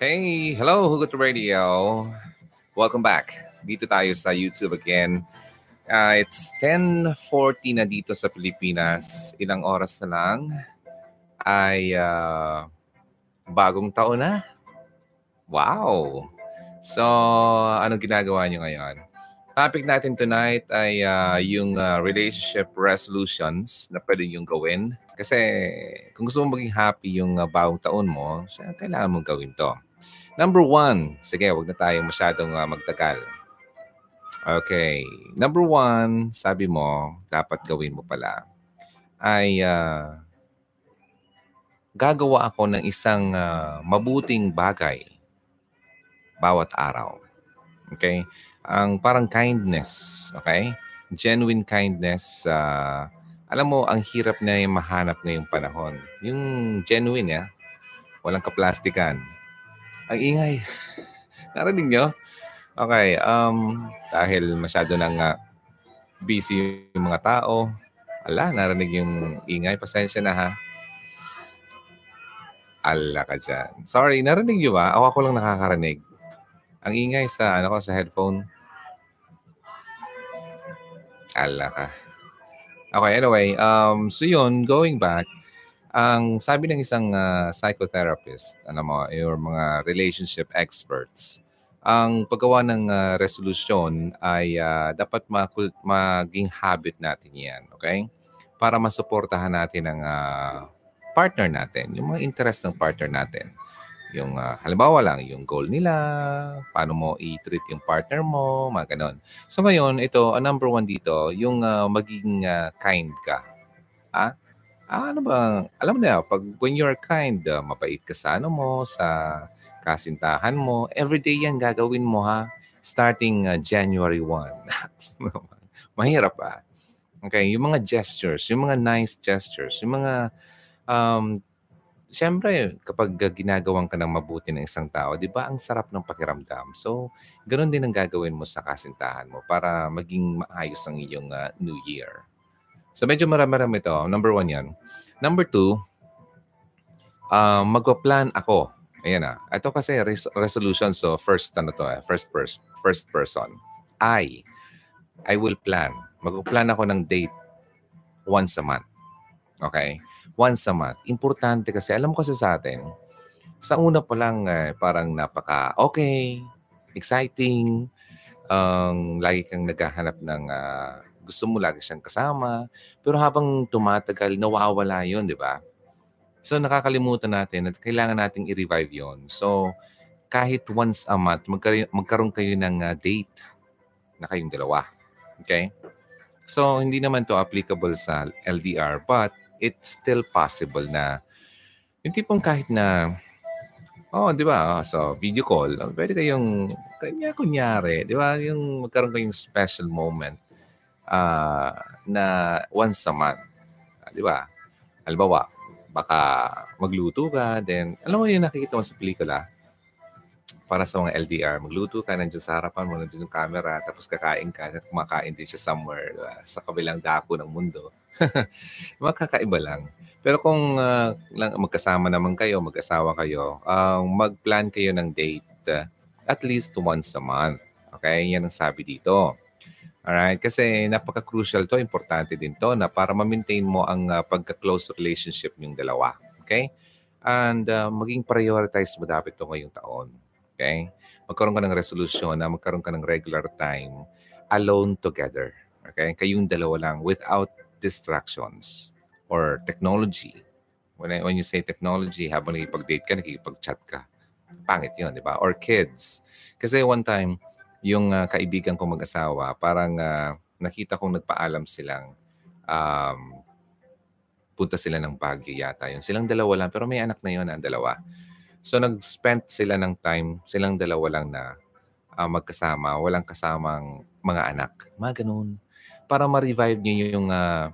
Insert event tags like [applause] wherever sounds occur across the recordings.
Hey, hello Hugot Radio. Welcome back. Dito tayo sa YouTube again. Uh, it's 10.40 na dito sa Pilipinas. Ilang oras na lang ay uh, bagong taon na. Wow! So, ano ginagawa nyo ngayon? Topic natin tonight ay uh, yung uh, relationship resolutions na pwede yung gawin. Kasi kung gusto mong maging happy yung uh, bagong taon mo, kailangan mong gawin to. Number one, sige, wag na tayo masyadong uh, magtagal. Okay. Number one, sabi mo, dapat gawin mo pala, ay uh, gagawa ako ng isang uh, mabuting bagay bawat araw. Okay? Ang parang kindness, okay? Genuine kindness, uh, alam mo, ang hirap na yung mahanap ngayong panahon. Yung genuine, ya, walang kaplastikan. Ang ingay. [laughs] Narinig nyo? Okay, um, dahil masyado nang uh, busy yung mga tao, ala, narinig yung ingay. Pasensya na ha. Ala ka dyan. Sorry, narinig nyo ba? Ako ako lang nakakarinig. Ang ingay sa, ano ko, sa headphone. Ala ka. Okay, anyway, um, so yun, going back, ang sabi ng isang uh, psychotherapist, ano mo, yung mga relationship experts, ang paggawa ng uh, resolution ay uh, dapat ma- maging habit natin yan, okay? Para masuportahan natin ang uh, partner natin, yung mga interest ng partner natin. Yung uh, halimbawa lang, yung goal nila, paano mo i-treat yung partner mo, mga ganon. So ngayon, ito, ang number one dito, yung uh, magiging uh, kind ka. Ah? Ah, ano ba? Alam mo na, pag when you're kind, uh, mabait ka sa ano mo, sa kasintahan mo, everyday yan gagawin mo ha. Starting uh, January 1. [laughs] Mahirap ah. Okay, yung mga gestures, yung mga nice gestures, yung mga, um, siyempre, kapag ginagawan ka ng mabuti ng isang tao, di ba, ang sarap ng pakiramdam. So, ganun din ang gagawin mo sa kasintahan mo para maging maayos ang iyong uh, New Year. So medyo marami-rami ito. Number one yan. Number two, uh, magpa-plan ako. Ayan na. Ito kasi res- resolution. So first, ano to eh, first, pers- first person. I, I will plan. Magpa-plan ako ng date once a month. Okay? Once a month. Importante kasi, alam ko kasi sa atin, sa una pa lang, eh, parang napaka okay, exciting, um, lagi kang naghahanap ng uh, gusto mo lagi siyang kasama. Pero habang tumatagal, nawawala yon di ba? So nakakalimutan natin at kailangan nating i-revive yon. So kahit once a month, magkaroon, magkaroon kayo ng uh, date na kayong dalawa. Okay? So hindi naman to applicable sa LDR but it's still possible na yung tipong kahit na Oh, di ba? So, video call. Pwede kayong, kanya kunyari, di ba? Yung magkaroon kayong special moment uh, na once a month. Uh, di ba? Halimbawa, baka magluto ka, then, alam mo yung nakikita mo sa pelikula, para sa mga LDR, magluto ka, nandiyan sa harapan mo, nandiyan yung camera, tapos kakain ka, at kumakain din siya somewhere uh, sa kabilang dako ng mundo. [laughs] Makakaiba lang. Pero kung uh, lang, magkasama naman kayo, mag-asawa kayo, uh, mag-plan kayo ng date uh, at least once a month. Okay? Yan ang sabi dito. Alright? Kasi napaka-crucial to, importante din to na para ma-maintain mo ang uh, pagka-close relationship yung dalawa. Okay? And uh, maging prioritize mo dapat to ngayong taon. Okay? Magkaroon ka ng resolution na magkaroon ka ng regular time alone together. Okay? Kayong dalawa lang without distractions or technology. When, I, when you say technology, habang nakipag-date ka, nakikipag-chat ka. Pangit yun, di ba? Or kids. Kasi one time, yung uh, kaibigan kong mag-asawa, parang uh, nakita kong nagpaalam silang um, punta sila ng Baguio yata yun. Silang dalawa lang, pero may anak na yun ang dalawa. So nag-spend sila ng time, silang dalawa lang na uh, magkasama, walang kasamang mga anak. Mga ganun. Para ma-revive niyo yung uh,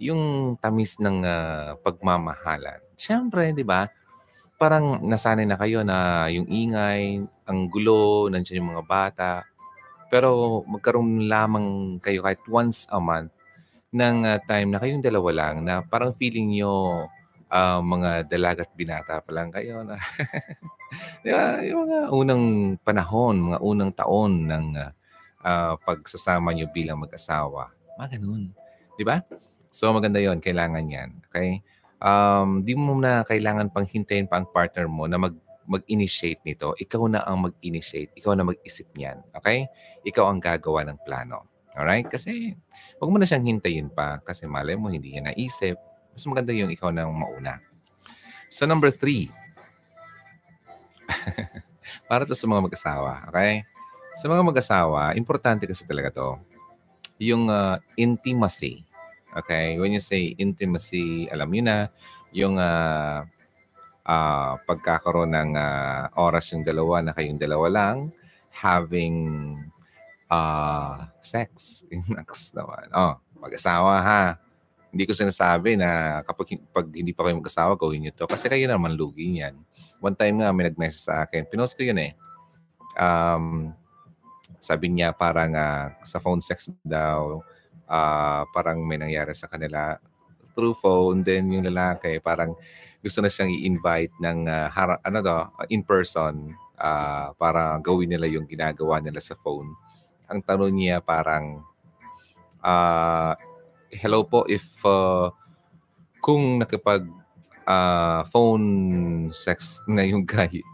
yung tamis ng uh, pagmamahalan. Siyempre, di ba? Parang nasanay na kayo na yung ingay, ang gulo, nandiyan yung mga bata. Pero magkaroon lamang kayo kahit once a month ng uh, time na kayong dalawa lang na parang feeling nyo uh, mga dalagat binata pa lang kayo na [laughs] di ba? Yung mga unang panahon, mga unang taon ng uh, pagsasama nyo bilang mag-asawa. Mga ganun. Di ba? So maganda yon kailangan yan. Okay? Um, di mo na kailangan pang hintayin pa ang partner mo na mag mag-initiate nito. Ikaw na ang mag-initiate. Ikaw na mag-isip niyan. Okay? Ikaw ang gagawa ng plano. Alright? Kasi, huwag mo na siyang hintayin pa kasi malay mo, hindi niya naisip. Mas maganda yung ikaw na mauna. So, number three. [laughs] Para to sa mga mag-asawa. Okay? Sa mga mag-asawa, importante kasi talaga to. Yung uh, intimacy. Okay? When you say intimacy, alam niyo na, yung uh, uh, pagkakaroon ng uh, oras yung dalawa na kayong dalawa lang, having uh, sex. [laughs] Next naman. Oh, mag-asawa ha. Hindi ko sinasabi na kapag pag hindi pa kayo mag-asawa, gawin nyo to. Kasi kayo naman lugi niyan. One time nga may nag-message sa akin. Pinost ko yun eh. Um, sabi niya parang uh, sa phone sex daw, uh, parang may nangyari sa kanila through phone. Then yung lalaki parang gusto na siyang i-invite ng uh, hara, ano to, in person uh, para gawin nila yung ginagawa nila sa phone. Ang tanong niya parang uh, hello po if uh, kung nakipag uh, phone sex na yung guy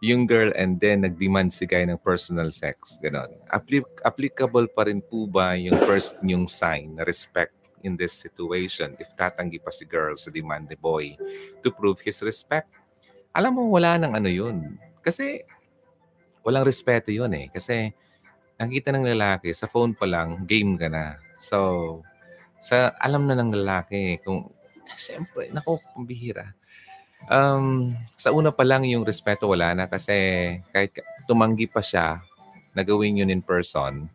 yung girl and then nag-demand si guy ng personal sex. Ganon. Appli- applicable pa rin po ba yung first yung sign na respect in this situation if tatanggi pa si girl sa demand ni boy to prove his respect. Alam mo, wala nang ano yun. Kasi walang respeto yun eh. Kasi nakita ng lalaki, sa phone pa lang, game ka na. So, sa alam na ng lalaki kung, [laughs] siyempre, nako, pambihira. Um, sa una pa lang yung respeto wala na kasi kahit tumanggi pa siya na gawin yun in person,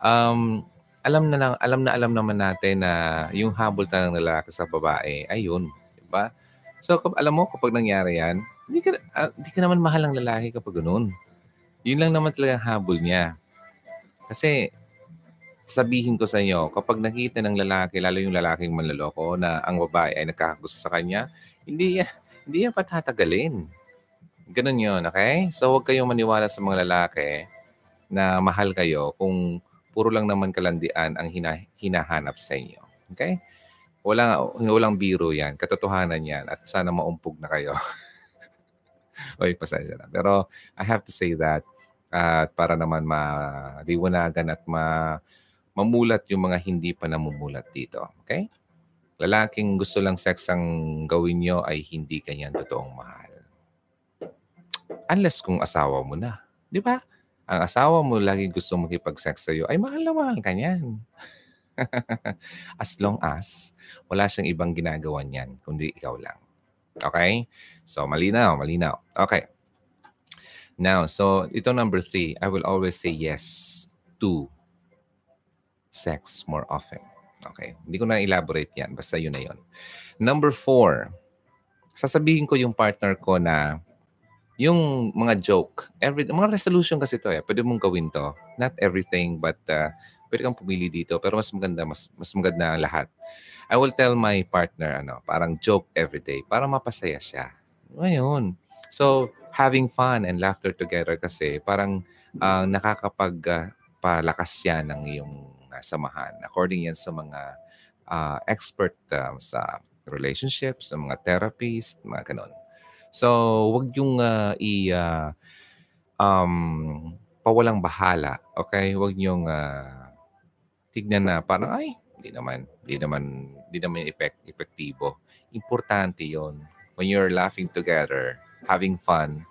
um, alam na lang, alam na alam naman natin na yung habol ta ng lalaki sa babae, ayun, di ba? So, alam mo, kapag nangyari yan, hindi ka, uh, hindi ka naman mahal ng lalaki kapag ganun. Yun lang naman talaga habol niya. Kasi, sabihin ko sa inyo, kapag nakita ng lalaki, lalo yung lalaking manloloko, na ang babae ay nagkakagusto sa kanya, hindi yan, hindi yan patatagalin. Ganun yun, okay? So, huwag kayong maniwala sa mga lalaki na mahal kayo kung puro lang naman kalandian ang hina, hinahanap sa inyo. Okay? Walang, walang biro yan. Katotohanan yan. At sana maumpog na kayo. [laughs] Oy, pasensya na. Pero I have to say that at uh, para naman maliwanagan at ma mamulat yung mga hindi pa namumulat dito. Okay? Lalaking gusto lang sex ang gawin nyo ay hindi kanyan totoong mahal. Unless kung asawa mo na. Di ba? ang asawa mo lagi gusto makipag-sex sa'yo, ay mahal na mahal ka [laughs] as long as wala siyang ibang ginagawa niyan, kundi ikaw lang. Okay? So, malinaw, malinaw. Okay. Now, so ito number three, I will always say yes to sex more often. Okay. Hindi ko na elaborate yan. Basta yun na yun. Number four, sasabihin ko yung partner ko na yung mga joke, every, mga resolution kasi to eh. Pwede mong gawin to. Not everything, but uh, pwede kang pumili dito. Pero mas maganda, mas, mas maganda ang lahat. I will tell my partner, ano, parang joke every day para mapasaya siya. Ngayon. So, having fun and laughter together kasi parang uh, nakakapag uh, palakas siya ng iyong uh, samahan. According yan sa mga uh, expert uh, sa relationships, sa mga therapists, mga ganon. So, wag yung uh, i uh, um, pawalang bahala, okay? Wag yung uh, tignan na parang ay, hindi naman, hindi naman, hindi naman effect, epektibo. Importante 'yon. When you're laughing together, having fun,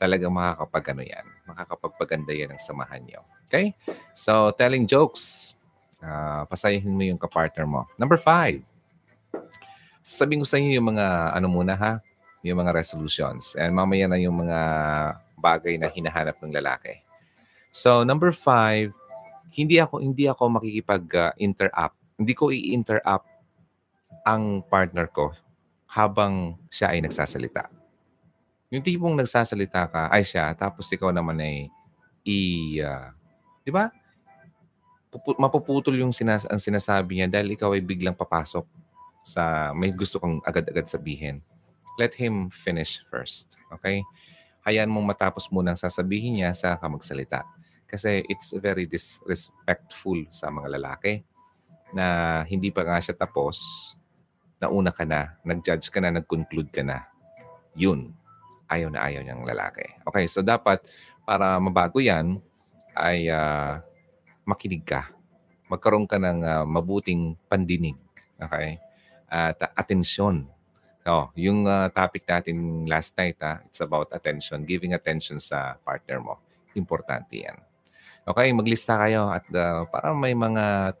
talagang makakapag ano yan, makakapagpaganda yan ang samahan niyo. Okay? So, telling jokes, uh, pasayahin mo yung kapartner mo. Number five, sabihin ko sa inyo yung mga ano muna ha, yung mga resolutions. And mamaya na yung mga bagay na hinahanap ng lalaki. So, number five, hindi ako hindi ako makikipag-interrupt. hindi ko i-interrupt ang partner ko habang siya ay nagsasalita. Yung tipong nagsasalita ka, ay siya, tapos ikaw naman ay i... Uh, di ba? Pupu- mapuputol yung sinas ang sinasabi niya dahil ikaw ay biglang papasok sa may gusto kang agad-agad sabihin, let him finish first. Okay? Hayaan mong matapos muna ang sasabihin niya sa magsalita. Kasi it's very disrespectful sa mga lalaki na hindi pa nga siya tapos, nauna ka na, nag-judge ka na, nag-conclude ka na. Yun. Ayaw na ayaw niyang lalaki. Okay, so dapat para mabago yan, ay uh, makinig ka. Magkaroon ka ng uh, mabuting pandinig. Okay? At uh, atensyon. So, yung uh, topic natin last night, uh, it's about attention. Giving attention sa partner mo. Importante yan. Okay, maglista kayo at uh, para may mga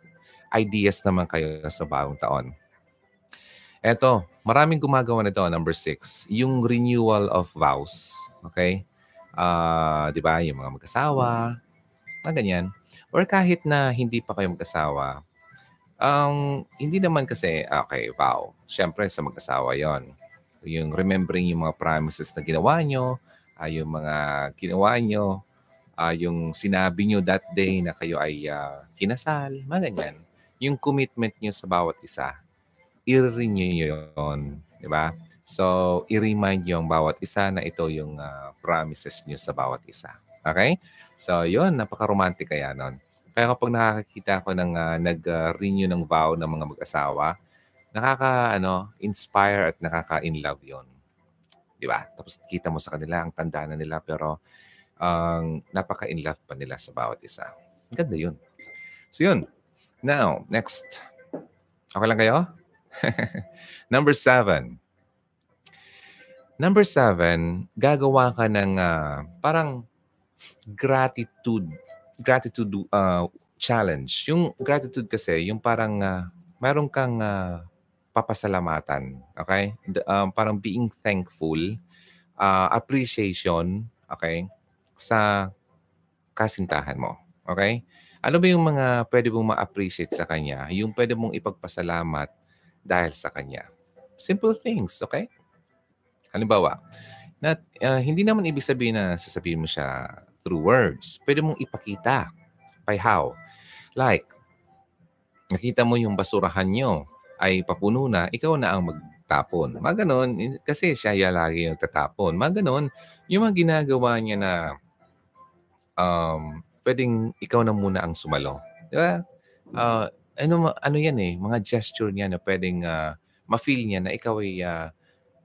ideas naman kayo sa bagong taon. Eto, maraming gumagawa nito, number six, yung renewal of vows. Okay? Uh, di ba, yung mga mag-asawa, na ganyan. Or kahit na hindi pa kayo mag-asawa, um, hindi naman kasi, okay, vow. Siyempre, sa mag-asawa yon Yung remembering yung mga promises na ginawa nyo, uh, yung mga ginawa nyo, uh, yung sinabi nyo that day na kayo ay uh, kinasal, mga ganyan yung commitment nyo sa bawat isa, i-renew yun. Di ba? So, i-remind nyo ang bawat isa na ito yung uh, promises nyo sa bawat isa. Okay? So, yun, napaka-romantic kaya nun. Kaya kapag nakakita ko ng uh, nag-renew ng vow ng mga mag-asawa, nakaka, ano, inspire at nakaka-in love yon Di ba? Tapos kita mo sa kanila, ang tanda na nila, pero ang um, napaka-in love pa nila sa bawat isa. Ganda yun. So yun, Now, next. Okay lang kayo? [laughs] Number seven. Number seven, gagawa ka ng uh, parang gratitude gratitude uh, challenge. Yung gratitude kasi, yung parang uh, meron kang uh, papasalamatan. Okay? The, um, parang being thankful, uh, appreciation, okay, sa kasintahan mo. Okay? Ano ba yung mga pwede mong ma-appreciate sa kanya? Yung pwede mong ipagpasalamat dahil sa kanya. Simple things, okay? Halimbawa, na, uh, hindi naman ibig sabihin na sasabihin mo siya through words. Pwede mong ipakita. By how? Like, nakita mo yung basurahan nyo ay papuno na, ikaw na ang magtapon. Mga ganon, kasi siya ya lagi yung tatapon. Mga ganon, yung mga ginagawa niya na um, pwedeng ikaw na muna ang sumalo. Di ba? Uh, ano, ano yan eh, mga gesture niya na pwedeng uh, ma-feel niya na ikaw ay uh,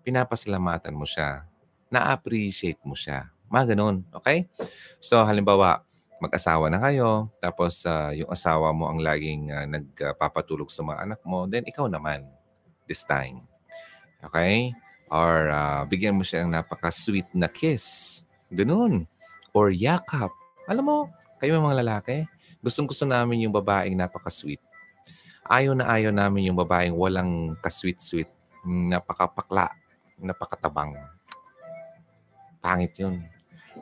pinapasalamatan mo siya, na-appreciate mo siya. Mga ganun, okay? So halimbawa, mag-asawa na kayo, tapos uh, yung asawa mo ang laging uh, nagpapatulog sa mga anak mo, then ikaw naman this time. Okay? Or uh, bigyan mo siya ng napaka-sweet na kiss. Ganun. Or yakap. Alam mo, kayo mga lalaki, gustong gusto namin yung babaeng napaka-sweet. Ayaw na ayaw namin yung babaeng walang ka-sweet-sweet, napakapakla, napakatabang. Pangit yun.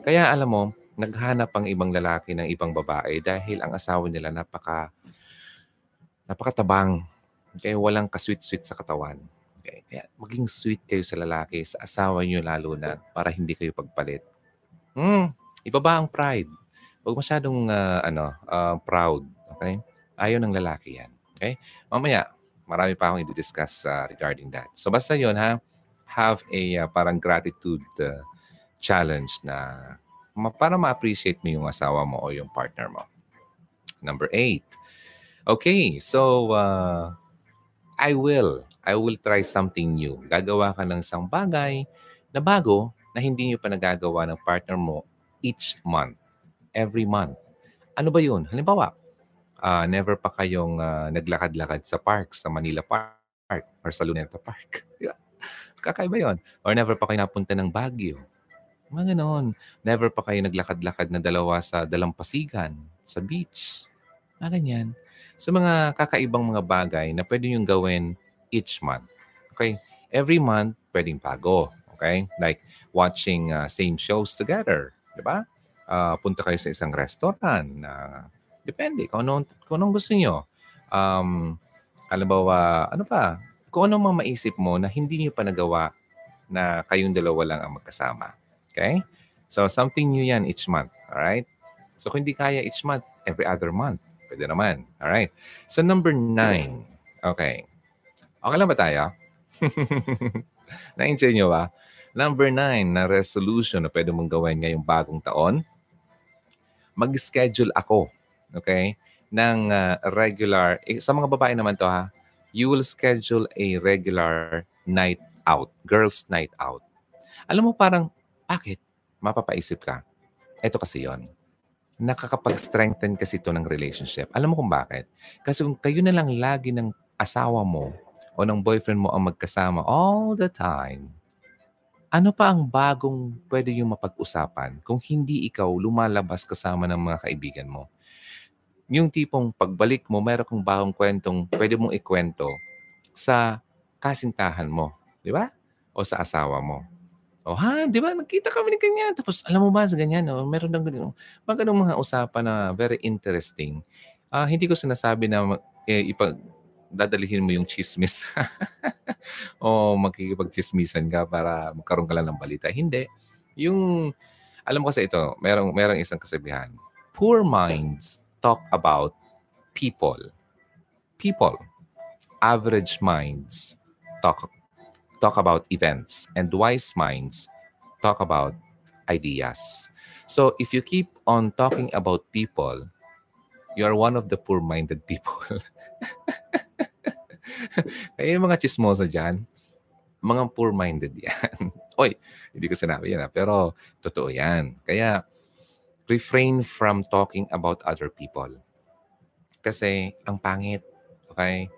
Kaya alam mo, naghanap ang ibang lalaki ng ibang babae dahil ang asawa nila napaka napakatabang. Kaya walang ka-sweet-sweet sa katawan. Okay? Kaya maging sweet kayo sa lalaki, sa asawa niyo lalo na para hindi kayo pagpalit. Hmm, ibaba ang pride. Huwag masyadong uh, ano, uh, proud. Okay? Ayaw ng lalaki yan. Okay? Mamaya, marami pa akong i-discuss uh, regarding that. So basta yon ha, have a uh, parang gratitude uh, challenge na ma- para ma-appreciate mo yung asawa mo o yung partner mo. Number eight. Okay, so uh, I will. I will try something new. Gagawa ka ng isang bagay na bago na hindi nyo pa nagagawa ng partner mo each month every month. Ano ba yun? Halimbawa, uh, never pa kayong uh, naglakad-lakad sa park, sa Manila Park or sa Luneta Park. [laughs] Kakaiba yun. Or never pa kayo napunta ng Baguio. Mga ganon. Never pa kayo naglakad-lakad na dalawa sa dalampasigan, sa beach. Mga ganyan. So mga kakaibang mga bagay na pwede yung gawin each month. Okay? Every month, pwedeng bago. Okay? Like watching uh, same shows together. Diba? uh, punta kayo sa isang restaurant na depende kung anong, kung anong gusto nyo. Um, halimbawa, ano pa, kung anong mga maisip mo na hindi nyo pa nagawa na kayong dalawa lang ang magkasama. Okay? So, something new yan each month. Alright? So, kung hindi kaya each month, every other month. Pwede naman. Alright? So, number nine. Okay. Okay lang ba tayo? [laughs] Na-enjoy nyo ba? Number nine na resolution na pwede mong gawin ngayong bagong taon, mag-schedule ako, okay, ng uh, regular, eh, sa mga babae naman to ha, you will schedule a regular night out, girls night out. Alam mo parang, bakit? Mapapaisip ka. Ito kasi yon nakakapag-strengthen kasi ito ng relationship. Alam mo kung bakit? Kasi kung kayo na lang lagi ng asawa mo o ng boyfriend mo ang magkasama all the time, ano pa ang bagong pwede yung mapag-usapan kung hindi ikaw lumalabas kasama ng mga kaibigan mo? Yung tipong pagbalik mo, meron kang bagong kwentong pwede mong ikwento sa kasintahan mo. Di ba? O sa asawa mo. O ha, di ba? Nagkita kami ni ganyan. Tapos alam mo ba sa ganyan, oh, meron ng ganyan. Mga ganun mga usapan na very interesting. Uh, hindi ko sinasabi na eh, ipag, dadalihin mo yung chismis [laughs] o makikipag-chismisan ka para magkaroon ka lang ng balita. Hindi. Yung, alam mo kasi ito, merong, merong isang kasabihan. Poor minds talk about people. People. Average minds talk talk about events and wise minds talk about ideas. So if you keep on talking about people, you are one of the poor-minded people. Kaya [laughs] yung mga chismosa dyan, mga poor-minded yan. [laughs] Oy, hindi ko sinabi yan, ha? pero totoo yan. Kaya, refrain from talking about other people. Kasi, ang pangit. Okay?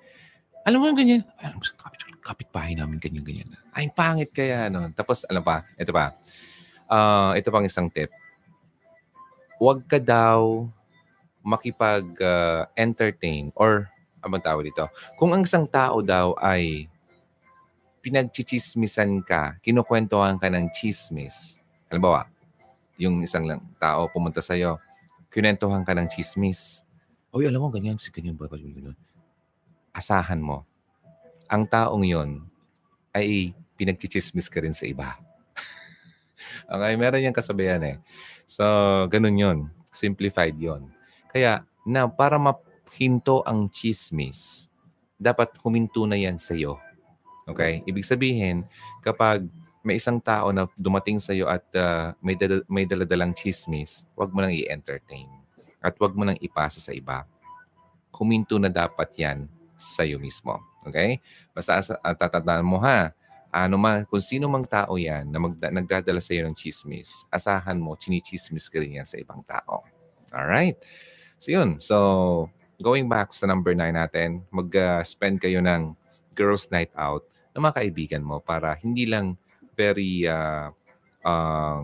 Alam mo yung ganyan? Alam mo, kapit, kapitbahay namin ganyan-ganyan. Ay, pangit kaya. No? Tapos, alam pa, ito pa. Uh, ito pang isang tip. Huwag ka daw makipag-entertain uh, or abang tawag dito. Kung ang isang tao daw ay pinagchichismisan ka, kinukwentuhan ka ng chismis. Halimbawa, yung isang lang tao pumunta sa iyo, kinwentuhan ka ng chismis. Oy, alam mo, ganyan, si ganyan ba? Ganyan. Asahan mo, ang taong yon ay pinagchichismis ka rin sa iba. [laughs] okay, meron yung kasabihan eh. So, ganun yon Simplified yon Kaya, na para ma hinto ang chismis, dapat huminto na yan sa iyo. Okay? Ibig sabihin, kapag may isang tao na dumating sa iyo at uh, may, dala, may daladalang chismis, huwag mo nang i-entertain. At huwag mo nang ipasa sa iba. Huminto na dapat yan sa iyo mismo. Okay? Basta uh, tatandaan mo ha, ano man, kung sino mang tao yan na magda- nagdadala sa iyo ng chismis, asahan mo, chinichismis ka rin yan sa ibang tao. Alright? So yun. So, going back sa number 9 natin, mag-spend uh, kayo ng girls night out ng mga kaibigan mo para hindi lang very, uh, uh,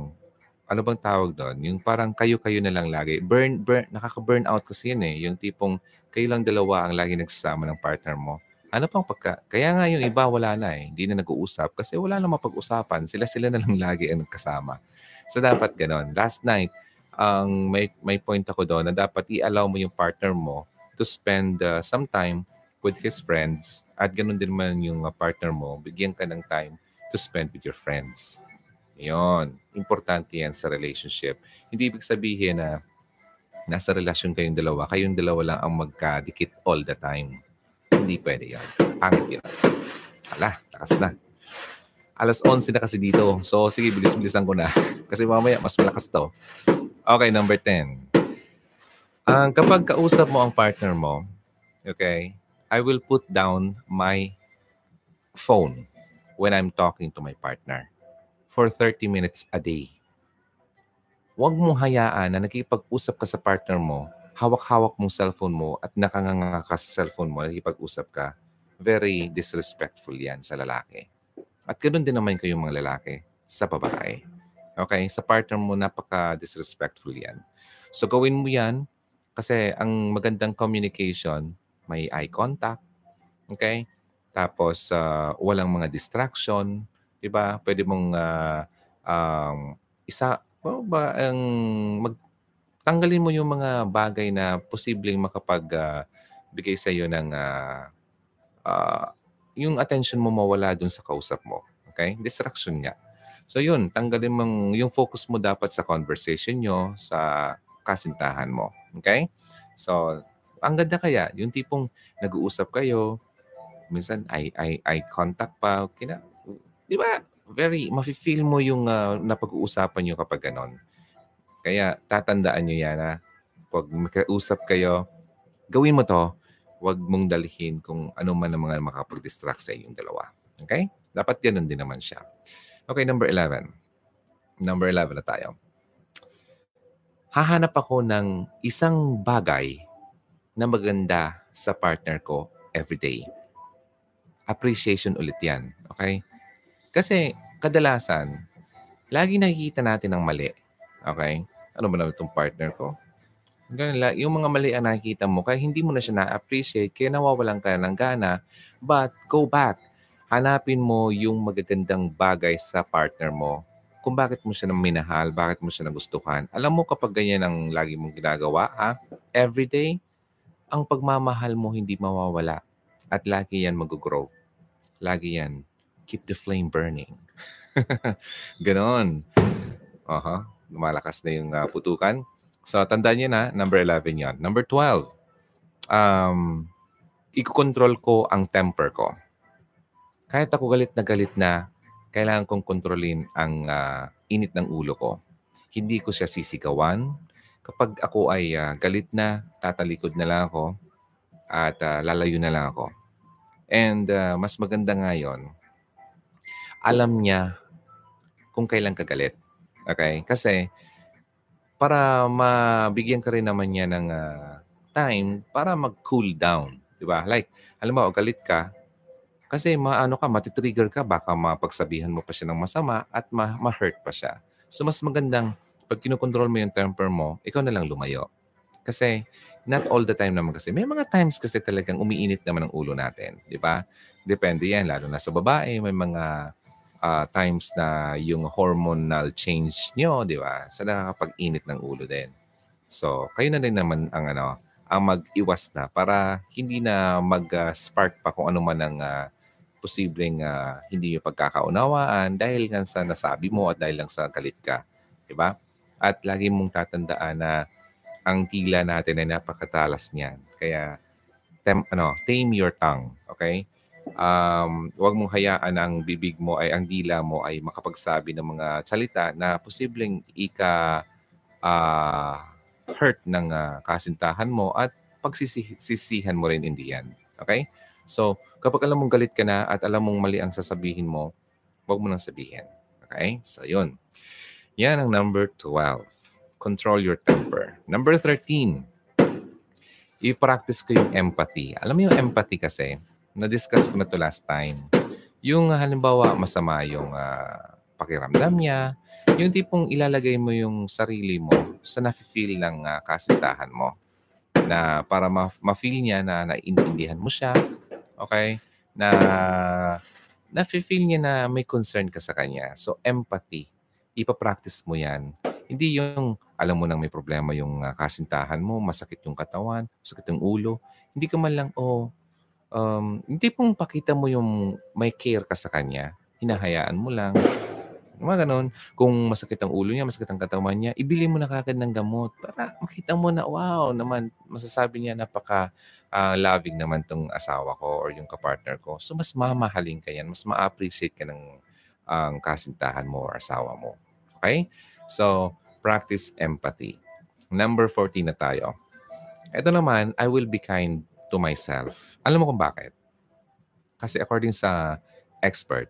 ano bang tawag doon? Yung parang kayo-kayo na lang lagi. Burn, burn, nakaka-burn out kasi yun eh. Yung tipong kayo lang dalawa ang lagi nagsasama ng partner mo. Ano pang pagka... Kaya nga yung iba wala na eh. Hindi na nag-uusap kasi wala na mapag-usapan. Sila-sila na lang [laughs] lagi ang nagkasama. So dapat ganon. Last night, ang may, may point ako doon na dapat i-allow mo yung partner mo to spend uh, some time with his friends at ganun din man yung uh, partner mo, bigyan ka ng time to spend with your friends. Yon, importante yan sa relationship. Hindi ibig sabihin na nasa relasyon kayong dalawa, kayong dalawa lang ang magkadikit all the time. Hindi pwede yan. Pangit yan. Hala, lakas na. Alas 11 na kasi dito. So, sige, bilis-bilisan ko na. [laughs] kasi mamaya, mas malakas to. Okay, number 10. Ang uh, kapag kausap mo ang partner mo, okay, I will put down my phone when I'm talking to my partner for 30 minutes a day. Huwag mong hayaan na nakipag-usap ka sa partner mo, hawak-hawak mong cellphone mo at nakanganga ka sa cellphone mo, nakipag-usap ka. Very disrespectful yan sa lalaki. At ganoon din naman kayong mga lalaki sa babae. Okay? Sa partner mo, napaka-disrespectful yan. So gawin mo yan kasi ang magandang communication, may eye contact, okay? Tapos uh, walang mga distraction, 'di ba? Pwede mong uh, um, isa oh, ba ang mag tanggalin mo yung mga bagay na posibleng makapag uh, bigay sa iyo ng uh, uh, yung attention mo mawala dun sa kausap mo. Okay? Distraction nga. So yun, tanggalin mong yung focus mo dapat sa conversation nyo, sa kasintahan mo. Okay? So, ang ganda kaya, yung tipong nag-uusap kayo, minsan eye, eye, eye contact pa. Kina, di ba? Very, mafe-feel mo yung uh, napag-uusapan nyo kapag ganon. Kaya tatandaan nyo yan ha. Pag makausap kayo, gawin mo to. Huwag mong dalhin kung ano man ang mga makapag-distract sa inyong dalawa. Okay? Dapat ganun din naman siya. Okay, number 11. Number 11 na tayo. Hahanap ako ng isang bagay na maganda sa partner ko every day. Appreciation ulit yan. Okay? Kasi kadalasan, lagi nakikita natin ang mali. Okay? Ano ba na itong partner ko? Ganun, yung mga mali ang nakikita mo, kaya hindi mo na siya na-appreciate, kaya nawawalan ka ng gana. But go back. Hanapin mo yung magagandang bagay sa partner mo. Kung bakit mo siya minahal, bakit mo siya nagustuhan. Alam mo kapag ganyan ang lagi mong ginagawa, ha? every day, ang pagmamahal mo hindi mawawala. At lagi yan mag-grow. Lagi yan. Keep the flame burning. [laughs] Ganon. Aha. Uh-huh. Lumalakas na yung uh, putukan. So, tandaan niyo na, number 11 yan. Number 12, um, i-control ko ang temper ko. Kahit ako galit na galit na, kailangan kong kontrolin ang uh, init ng ulo ko. Hindi ko siya sisigawan. Kapag ako ay uh, galit na, tatalikod na lang ako at uh, lalayo na lang ako. And uh, mas maganda nga yun, alam niya kung kailan kagalit. Okay? Kasi para mabigyan ka rin naman niya ng uh, time para mag-cool down. Di ba? Like, alam mo, galit ka, kasi maano ka, matitrigger ka, baka mapagsabihan mo pa siya ng masama at ma- ma-hurt pa siya. So, mas magandang pag kinokontrol mo yung temper mo, ikaw na lang lumayo. Kasi, not all the time naman kasi. May mga times kasi talagang umiinit naman ang ulo natin. Di ba? Depende yan, lalo na sa babae, may mga uh, times na yung hormonal change nyo, di ba? Sa nakakapag-init ng ulo din. So, kayo na din naman ang ano, ang mag-iwas na para hindi na mag-spark pa kung ano man ang uh, posibleng uh, hindi yung pagkakaunawaan dahil nga sa nasabi mo at dahil lang sa galit ka. Di ba? At lagi mong tatandaan na ang tila natin ay napakatalas niyan. Kaya, tem, ano, tame your tongue. Okay? Um, huwag mong hayaan ang bibig mo ay ang dila mo ay makapagsabi ng mga salita na posibleng ika uh, hurt ng uh, kasintahan mo at pagsisisihan mo rin in the end. Okay? So, kapag alam mong galit ka na at alam mong mali ang sasabihin mo, huwag mo nang sabihin. Okay? So, yun. Yan ang number 12. Control your temper. Number 13. I-practice ko yung empathy. Alam mo yung empathy kasi, na-discuss ko na to last time. Yung halimbawa masama yung uh, pakiramdam niya, yung tipong ilalagay mo yung sarili mo sa nafe-feel ng uh, kasintahan mo na para ma- ma-feel niya na naiintindihan mo siya, okay? Na nafe-feel niya na may concern ka sa kanya. So empathy, ipapractice mo yan. Hindi yung alam mo nang may problema yung uh, kasintahan mo, masakit yung katawan, masakit yung ulo. Hindi ka man lang, oh, um, hindi pong pakita mo yung may care ka sa kanya. Hinahayaan mo lang. Mga ganun. Kung masakit ang ulo niya, masakit ang katawan niya, ibili mo na kagad ng gamot para makita mo na, wow, naman, masasabi niya napaka uh, loving naman tong asawa ko or yung kapartner ko. So, mas mamahalin ka yan. Mas ma-appreciate ka ng ang um, kasintahan mo or asawa mo. Okay? So, practice empathy. Number 14 na tayo. Ito naman, I will be kind to myself. Alam mo kung bakit? Kasi according sa expert,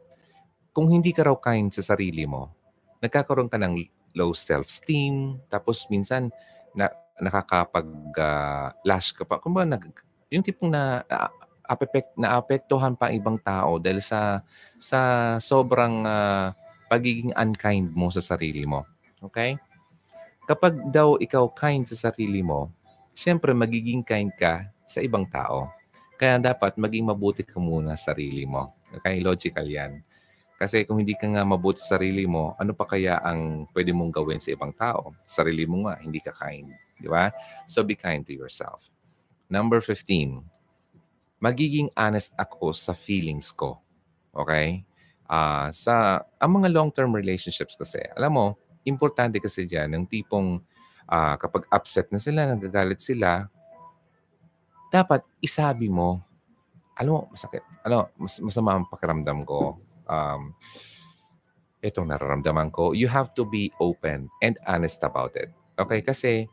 kung hindi ka raw kind sa sarili mo, nagkakaroon ka ng low self-esteem, tapos minsan na, nakakapag-lash uh, ka pa. Kung ba, nag, yung tipong na, na apek, naapektuhan pa ibang tao dahil sa sa sobrang uh, pagiging unkind mo sa sarili mo. Okay? Kapag daw ikaw kind sa sarili mo, siyempre magiging kind ka sa ibang tao. Kaya dapat maging mabuti ka muna sa sarili mo. Okay? Logical yan. Kasi kung hindi ka nga mabuti sa sarili mo, ano pa kaya ang pwede mong gawin sa ibang tao? Sarili mo nga, hindi ka kind. Di ba? So be kind to yourself. Number 15, magiging honest ako sa feelings ko. Okay? Uh, sa ang mga long-term relationships kasi, alam mo, importante kasi diyan yung tipong uh, kapag upset na sila, nagagalit sila, dapat isabi mo alam mo, masakit. Ano, mas, masama ang pakiramdam ko. Um, itong nararamdaman ko, you have to be open and honest about it. Okay? Kasi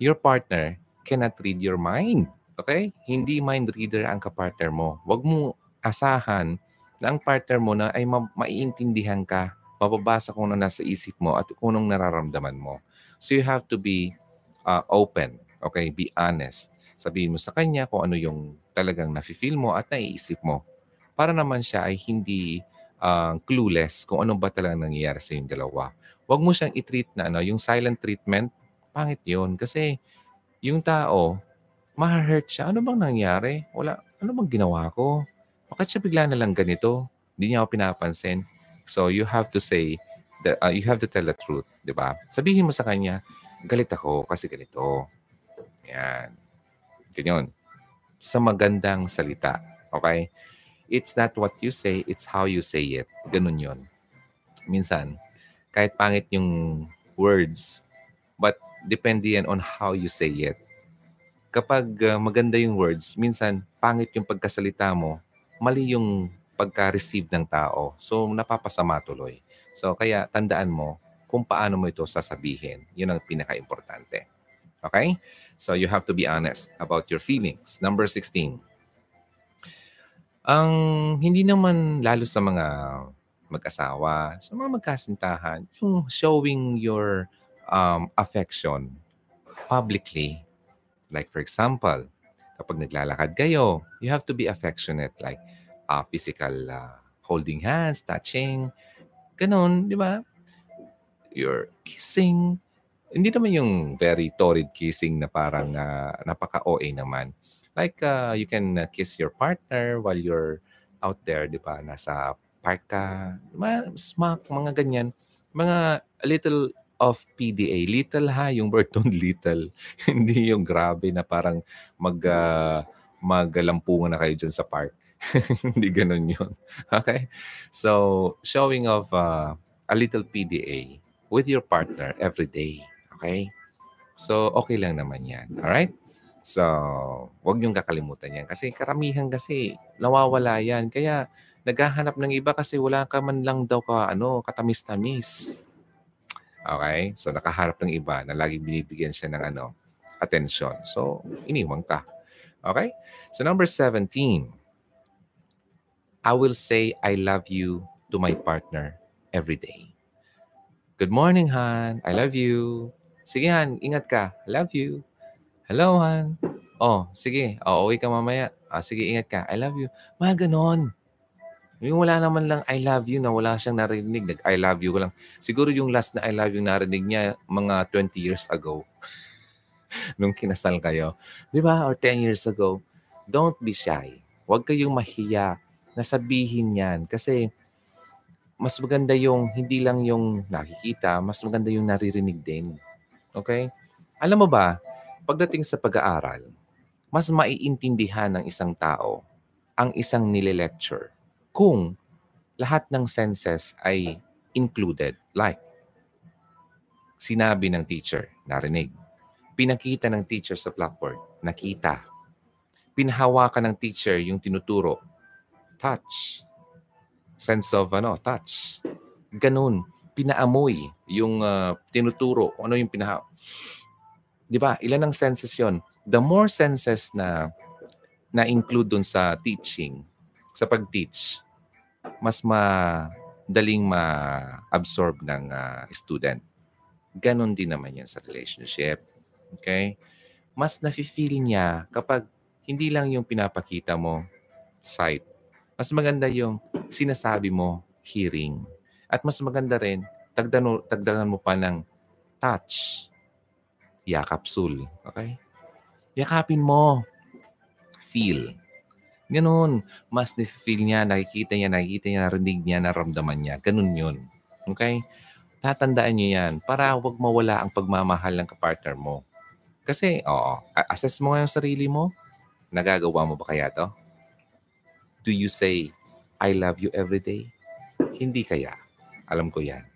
your partner cannot read your mind. Okay? Hindi mind reader ang kapartner mo. Huwag mo asahan na ang partner mo na ay ma- maiintindihan ka, mababasa kung ano nasa isip mo at kung anong nararamdaman mo. So you have to be uh, open. Okay? Be honest. Sabihin mo sa kanya kung ano yung talagang nafe-feel mo at naiisip mo. Para naman siya ay hindi uh, clueless kung ano ba talaga nangyayari sa yung dalawa. Huwag mo siyang i-treat na ano, yung silent treatment, pangit yun. Kasi yung tao, ma-hurt siya. Ano bang nangyari? Wala, ano bang ginawa ko? Bakit siya bigla na lang ganito? Hindi niya ako pinapansin. So you have to say, the, uh, you have to tell the truth, di ba? Sabihin mo sa kanya, galit ako kasi ganito. Yan. Ganyan. Sa magandang salita. Okay? It's not what you say, it's how you say it. Ganun yon. Minsan, kahit pangit yung words, but depende yan on how you say it. Kapag uh, maganda yung words, minsan pangit yung pagkasalita mo, mali yung pagka-receive ng tao. So, napapasama tuloy. So, kaya tandaan mo kung paano mo ito sasabihin. Yun ang pinaka-importante. Okay? So, you have to be honest about your feelings. Number 16 ang hindi naman lalo sa mga mag-asawa, sa mga magkasintahan, yung showing your um, affection publicly. Like for example, kapag naglalakad kayo, you have to be affectionate like uh, physical uh, holding hands, touching, ganun, di ba? You're kissing. Hindi naman yung very torrid kissing na parang uh, napaka-OA naman. Like, uh, you can uh, kiss your partner while you're out there, di ba? Nasa park ka, mga smack, mga ganyan. Mga little of PDA. Little ha, yung doon [laughs] little. Hindi yung grabe na parang mag, uh, maglampungan na kayo dyan sa park. [laughs] Hindi ganun yun. Okay? So, showing of uh, a little PDA with your partner every day. Okay? So, okay lang naman yan. Alright? So, wag niyong kakalimutan yan. Kasi karamihan kasi, nawawala yan. Kaya, naghahanap ng iba kasi wala ka man lang daw ka, ano, katamis-tamis. Okay? So, nakaharap ng iba na lagi binibigyan siya ng ano, attention. So, iniwan ka. Okay? So, number 17. I will say I love you to my partner every day. Good morning, Han. I love you. Sige, Han. Ingat ka. Love you. Hello, Han. Oh, sige. Oh, uwi ka mamaya. Ah, sige, ingat ka. I love you. Mga ganon. Yung wala naman lang I love you na wala siyang narinig. Nag I love you ko lang. Siguro yung last na I love you narinig niya mga 20 years ago. [laughs] Nung kinasal kayo. Di ba? Or 10 years ago. Don't be shy. Huwag kayong mahiya na sabihin yan. Kasi mas maganda yung hindi lang yung nakikita, mas maganda yung naririnig din. Okay? Alam mo ba, Pagdating sa pag-aaral, mas maiintindihan ng isang tao ang isang nile-lecture kung lahat ng senses ay included. Like, sinabi ng teacher, narinig. Pinakita ng teacher sa blackboard, nakita. Pinhawakan ng teacher yung tinuturo, touch. Sense of ano, touch. Ganun. Pinaamoy yung uh, tinuturo. Ano yung pinaha... Di ba? Ilan ang senses yon? The more senses na na-include dun sa teaching, sa pag-teach, mas madaling ma-absorb ng uh, student. Ganon din naman yan sa relationship. Okay? Mas nafe-feel niya kapag hindi lang yung pinapakita mo, sight. Mas maganda yung sinasabi mo, hearing. At mas maganda rin, tagdan, tagdagan mo pa ng touch yakapsul. Okay? Yakapin mo. Feel. Ganun. Mas feel niya, nakikita niya, nakikita niya, narinig niya, naramdaman niya. Ganun yun. Okay? Tatandaan niyo yan para wag mawala ang pagmamahal ng kapartner mo. Kasi, oo, assess mo nga yung sarili mo. Nagagawa mo ba kaya to? Do you say, I love you every day? Hindi kaya. Alam ko yan.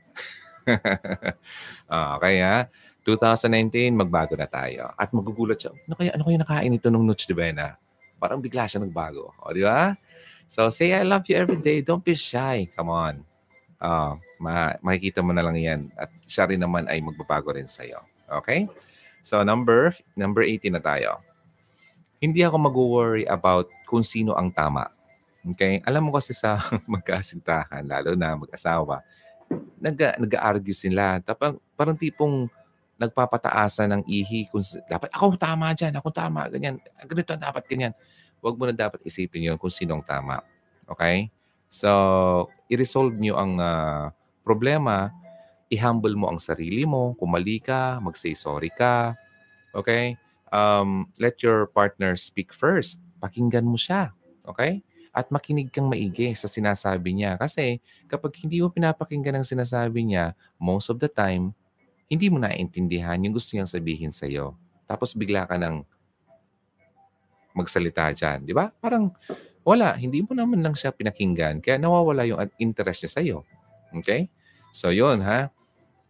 uh, kaya, 2019, magbago na tayo. At magugulat siya, ano kaya, ano kaya nakain ito nung Nuts de Bena? parang bigla siya nagbago. O, di ba? So, say I love you every day. Don't be shy. Come on. Uh, ma makikita mo na lang yan. At siya rin naman ay magbabago rin sa'yo. Okay? So, number, number 18 na tayo. Hindi ako mag-worry about kung sino ang tama. Okay? Alam mo kasi sa [laughs] magkasintahan, lalo na mag-asawa, nag, nag-argue sila. Tapang, parang tipong nagpapataasan ng ihi kung dapat ako tama dyan, ako tama, ganyan. Ganito dapat ganyan. Huwag mo na dapat isipin yon kung sinong tama. Okay? So, i-resolve nyo ang uh, problema, i-humble mo ang sarili mo, kung mali ka, mag-say sorry ka. Okay? Um, let your partner speak first. Pakinggan mo siya. Okay? At makinig kang maigi sa sinasabi niya. Kasi kapag hindi mo pinapakinggan ang sinasabi niya, most of the time, hindi mo naiintindihan yung gusto niyang sabihin sa iyo. Tapos bigla ka nang magsalita dyan. Di ba? Parang wala. Hindi mo naman lang siya pinakinggan. Kaya nawawala yung interest niya sa iyo. Okay? So yun ha.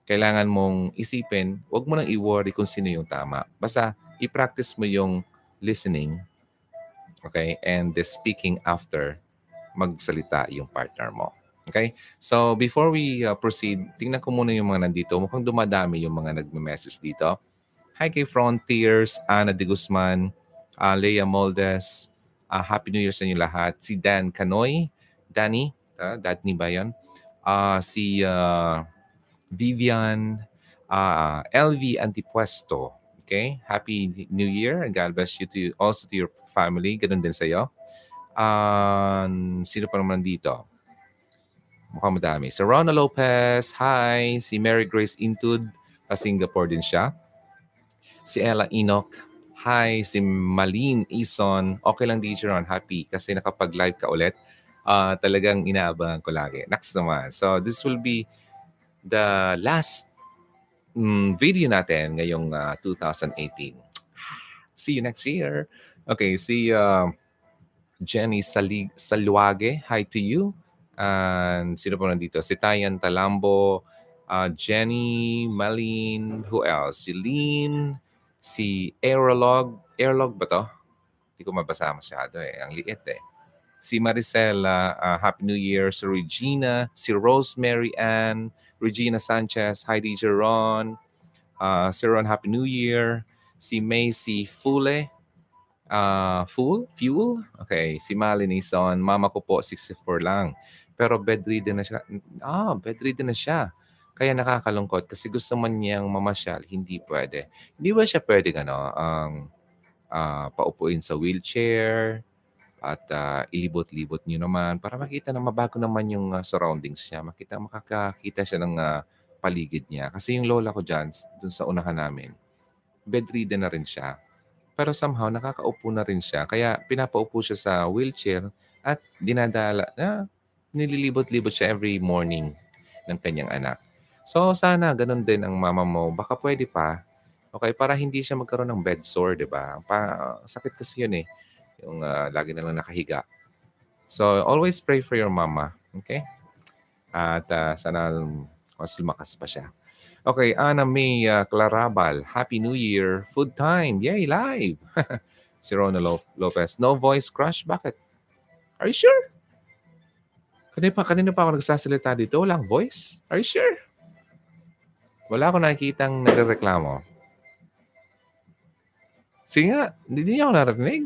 Kailangan mong isipin, huwag mo nang i-worry kung sino yung tama. Basta i-practice mo yung listening okay, and the speaking after magsalita yung partner mo. Okay? So, before we uh, proceed, tingnan ko muna yung mga nandito. Mukhang dumadami yung mga nagme-message dito. Hi kay Frontiers, Ana de Guzman, uh, Leia Moldes, uh, Happy New Year sa inyo lahat. Si Dan Canoy, Danny, uh, Dadney ba yan? Uh, si uh, Vivian, uh, LV Antipuesto. Okay? Happy New Year and God bless you to also to your family. Ganun din sa iyo. Uh, sino pa naman dito? Mukhang madami. Si Rona Lopez, hi. Si Mary Grace Intud, sa Singapore din siya. Si Ella Enoch, hi. Si Malin Ison, okay lang DJ Ron, happy kasi nakapag-live ka ulit. Uh, talagang inaabangan ko lagi. Next naman. So this will be the last um, video natin ngayong uh, ah, 2018. [sighs] See you next year. Okay, si uh, Jenny Salig Salwage, hi to you. And sino po nandito? Si Tayan Talambo, uh, Jenny, Malin, who else? Si Lean, si Aerolog. Aerolog ba to? Hindi ko mabasa masyado eh. Ang liit eh. Si Maricela, uh, Happy New Year. Si Regina, si Rosemary Ann, Regina Sanchez, Heidi Jeron, uh, si Ron, Happy New Year. Si Macy Fule, uh, Fuel? Fuel? Okay. Si Malinison, mama ko po, 64 lang. Pero bedridden na siya. Ah, bedridden na siya. Kaya nakakalungkot kasi gusto man niyang mamasyal, hindi pwede. Hindi ba siya pwede ano, ang uh, paupuin sa wheelchair at uh, ilibot-libot niyo naman para makita na mabago naman yung uh, surroundings niya. Makita, makakakita siya ng uh, paligid niya. Kasi yung lola ko dyan, dun sa unahan namin, bedridden na rin siya. Pero somehow, nakakaupo na rin siya. Kaya pinapaupo siya sa wheelchair at dinadala, ah, nililibot-libot siya every morning ng kanyang anak. So sana ganun din ang mama mo. Baka pwede pa. Okay, para hindi siya magkaroon ng bed sore, 'di ba? Pa sakit kasi 'yun eh. Yung uh, lagi na lang nakahiga. So always pray for your mama, okay? At uh, sana mas lumakas pa siya. Okay, Ana May uh, Clarabal, Happy New Year. Food time. Yay, live. [laughs] si Rona Lopez. No voice crush. Bakit? Are you sure? Kanina pa, kanina pa ako nagsasalita dito. Walang voice? Are you sure? Wala ako nakikitang nagreklamo. Sige nga, hindi niya ako narinig.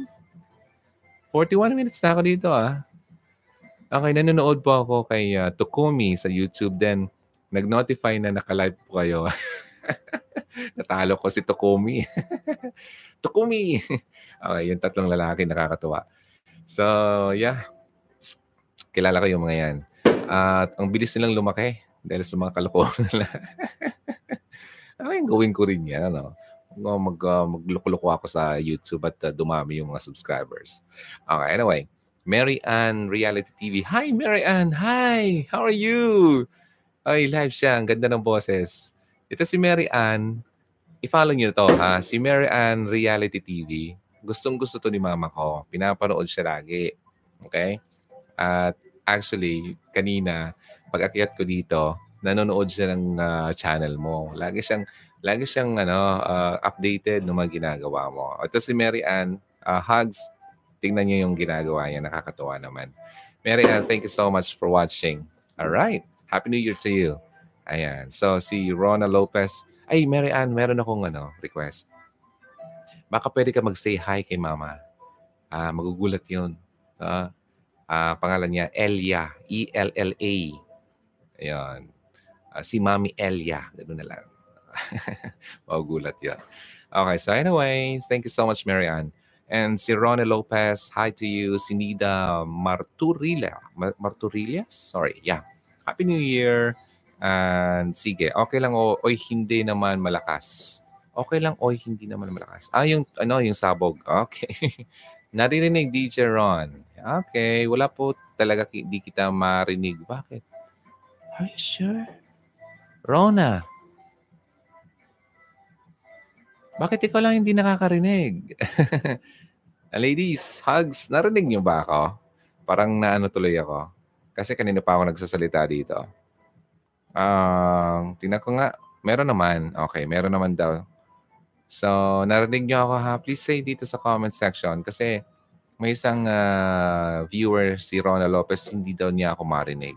41 minutes na ako dito ah. Okay, nanonood po ako kay uh, Tokumi sa YouTube. Then, nag-notify na naka-live po kayo. [laughs] Natalo ko si Tokumi. [laughs] Tokumi! [laughs] okay, yung tatlong lalaki nakakatuwa. So, yeah kilala ko yung mga yan. At ang bilis nilang lumaki dahil sa mga kalokohan nila. ano yung gawin ko rin yan, ano? Mag, uh, magloko ako sa YouTube at uh, dumami yung mga subscribers. Okay, anyway. Mary Ann Reality TV. Hi, Mary Ann! Hi! How are you? Ay, live siya. Ang ganda ng boses. Ito si Mary Ann. I-follow niyo to, ha? Si Mary Ann Reality TV. Gustong gusto to ni mama ko. Pinapanood siya lagi. Okay? At actually, kanina, pag akyat ko dito, nanonood siya ng uh, channel mo. Lagi siyang lagi siyang ano uh, updated ng mga ginagawa mo. Ito si Mary Ann, uh, hugs tingnan niyo yung ginagawa niya. Nakakatuwa naman. Mary Ann, thank you so much for watching. All right. Happy New Year to you. Ayan. So, si Rona Lopez. Ay, Mary Ann, meron akong ano, request. Baka pwede ka mag-say hi kay mama. Ah, magugulat yun. Ah, ah, pangalan niya, Elia. E-L-L-A. Ayan. Ah, si Mami Elia. Ganun na lang. [laughs] magugulat yun. Okay, so anyway, thank you so much, Marianne. And si Ronnie Lopez, hi to you. Si Nida Marturilla. Ma- Marturillas? Sorry, yeah. Happy New Year. And sige, okay lang o oy hindi naman malakas. Okay lang oy hindi naman malakas. Ah, yung ano, yung sabog. Okay. [laughs] Naririnig DJ Ron. Okay, wala po talaga ki- di kita marinig. Bakit? Are you sure? Rona, bakit ikaw lang hindi nakakarinig? [laughs] Ladies, hugs, narinig niyo ba ako? Parang naano tuloy ako. Kasi kanina pa ako nagsasalita dito. Um, tingnan ko nga. Meron naman. Okay, meron naman daw. So, narinig niyo ako ha. Please say dito sa comment section kasi may isang uh, viewer, si Rona Lopez, hindi daw niya ako marinig.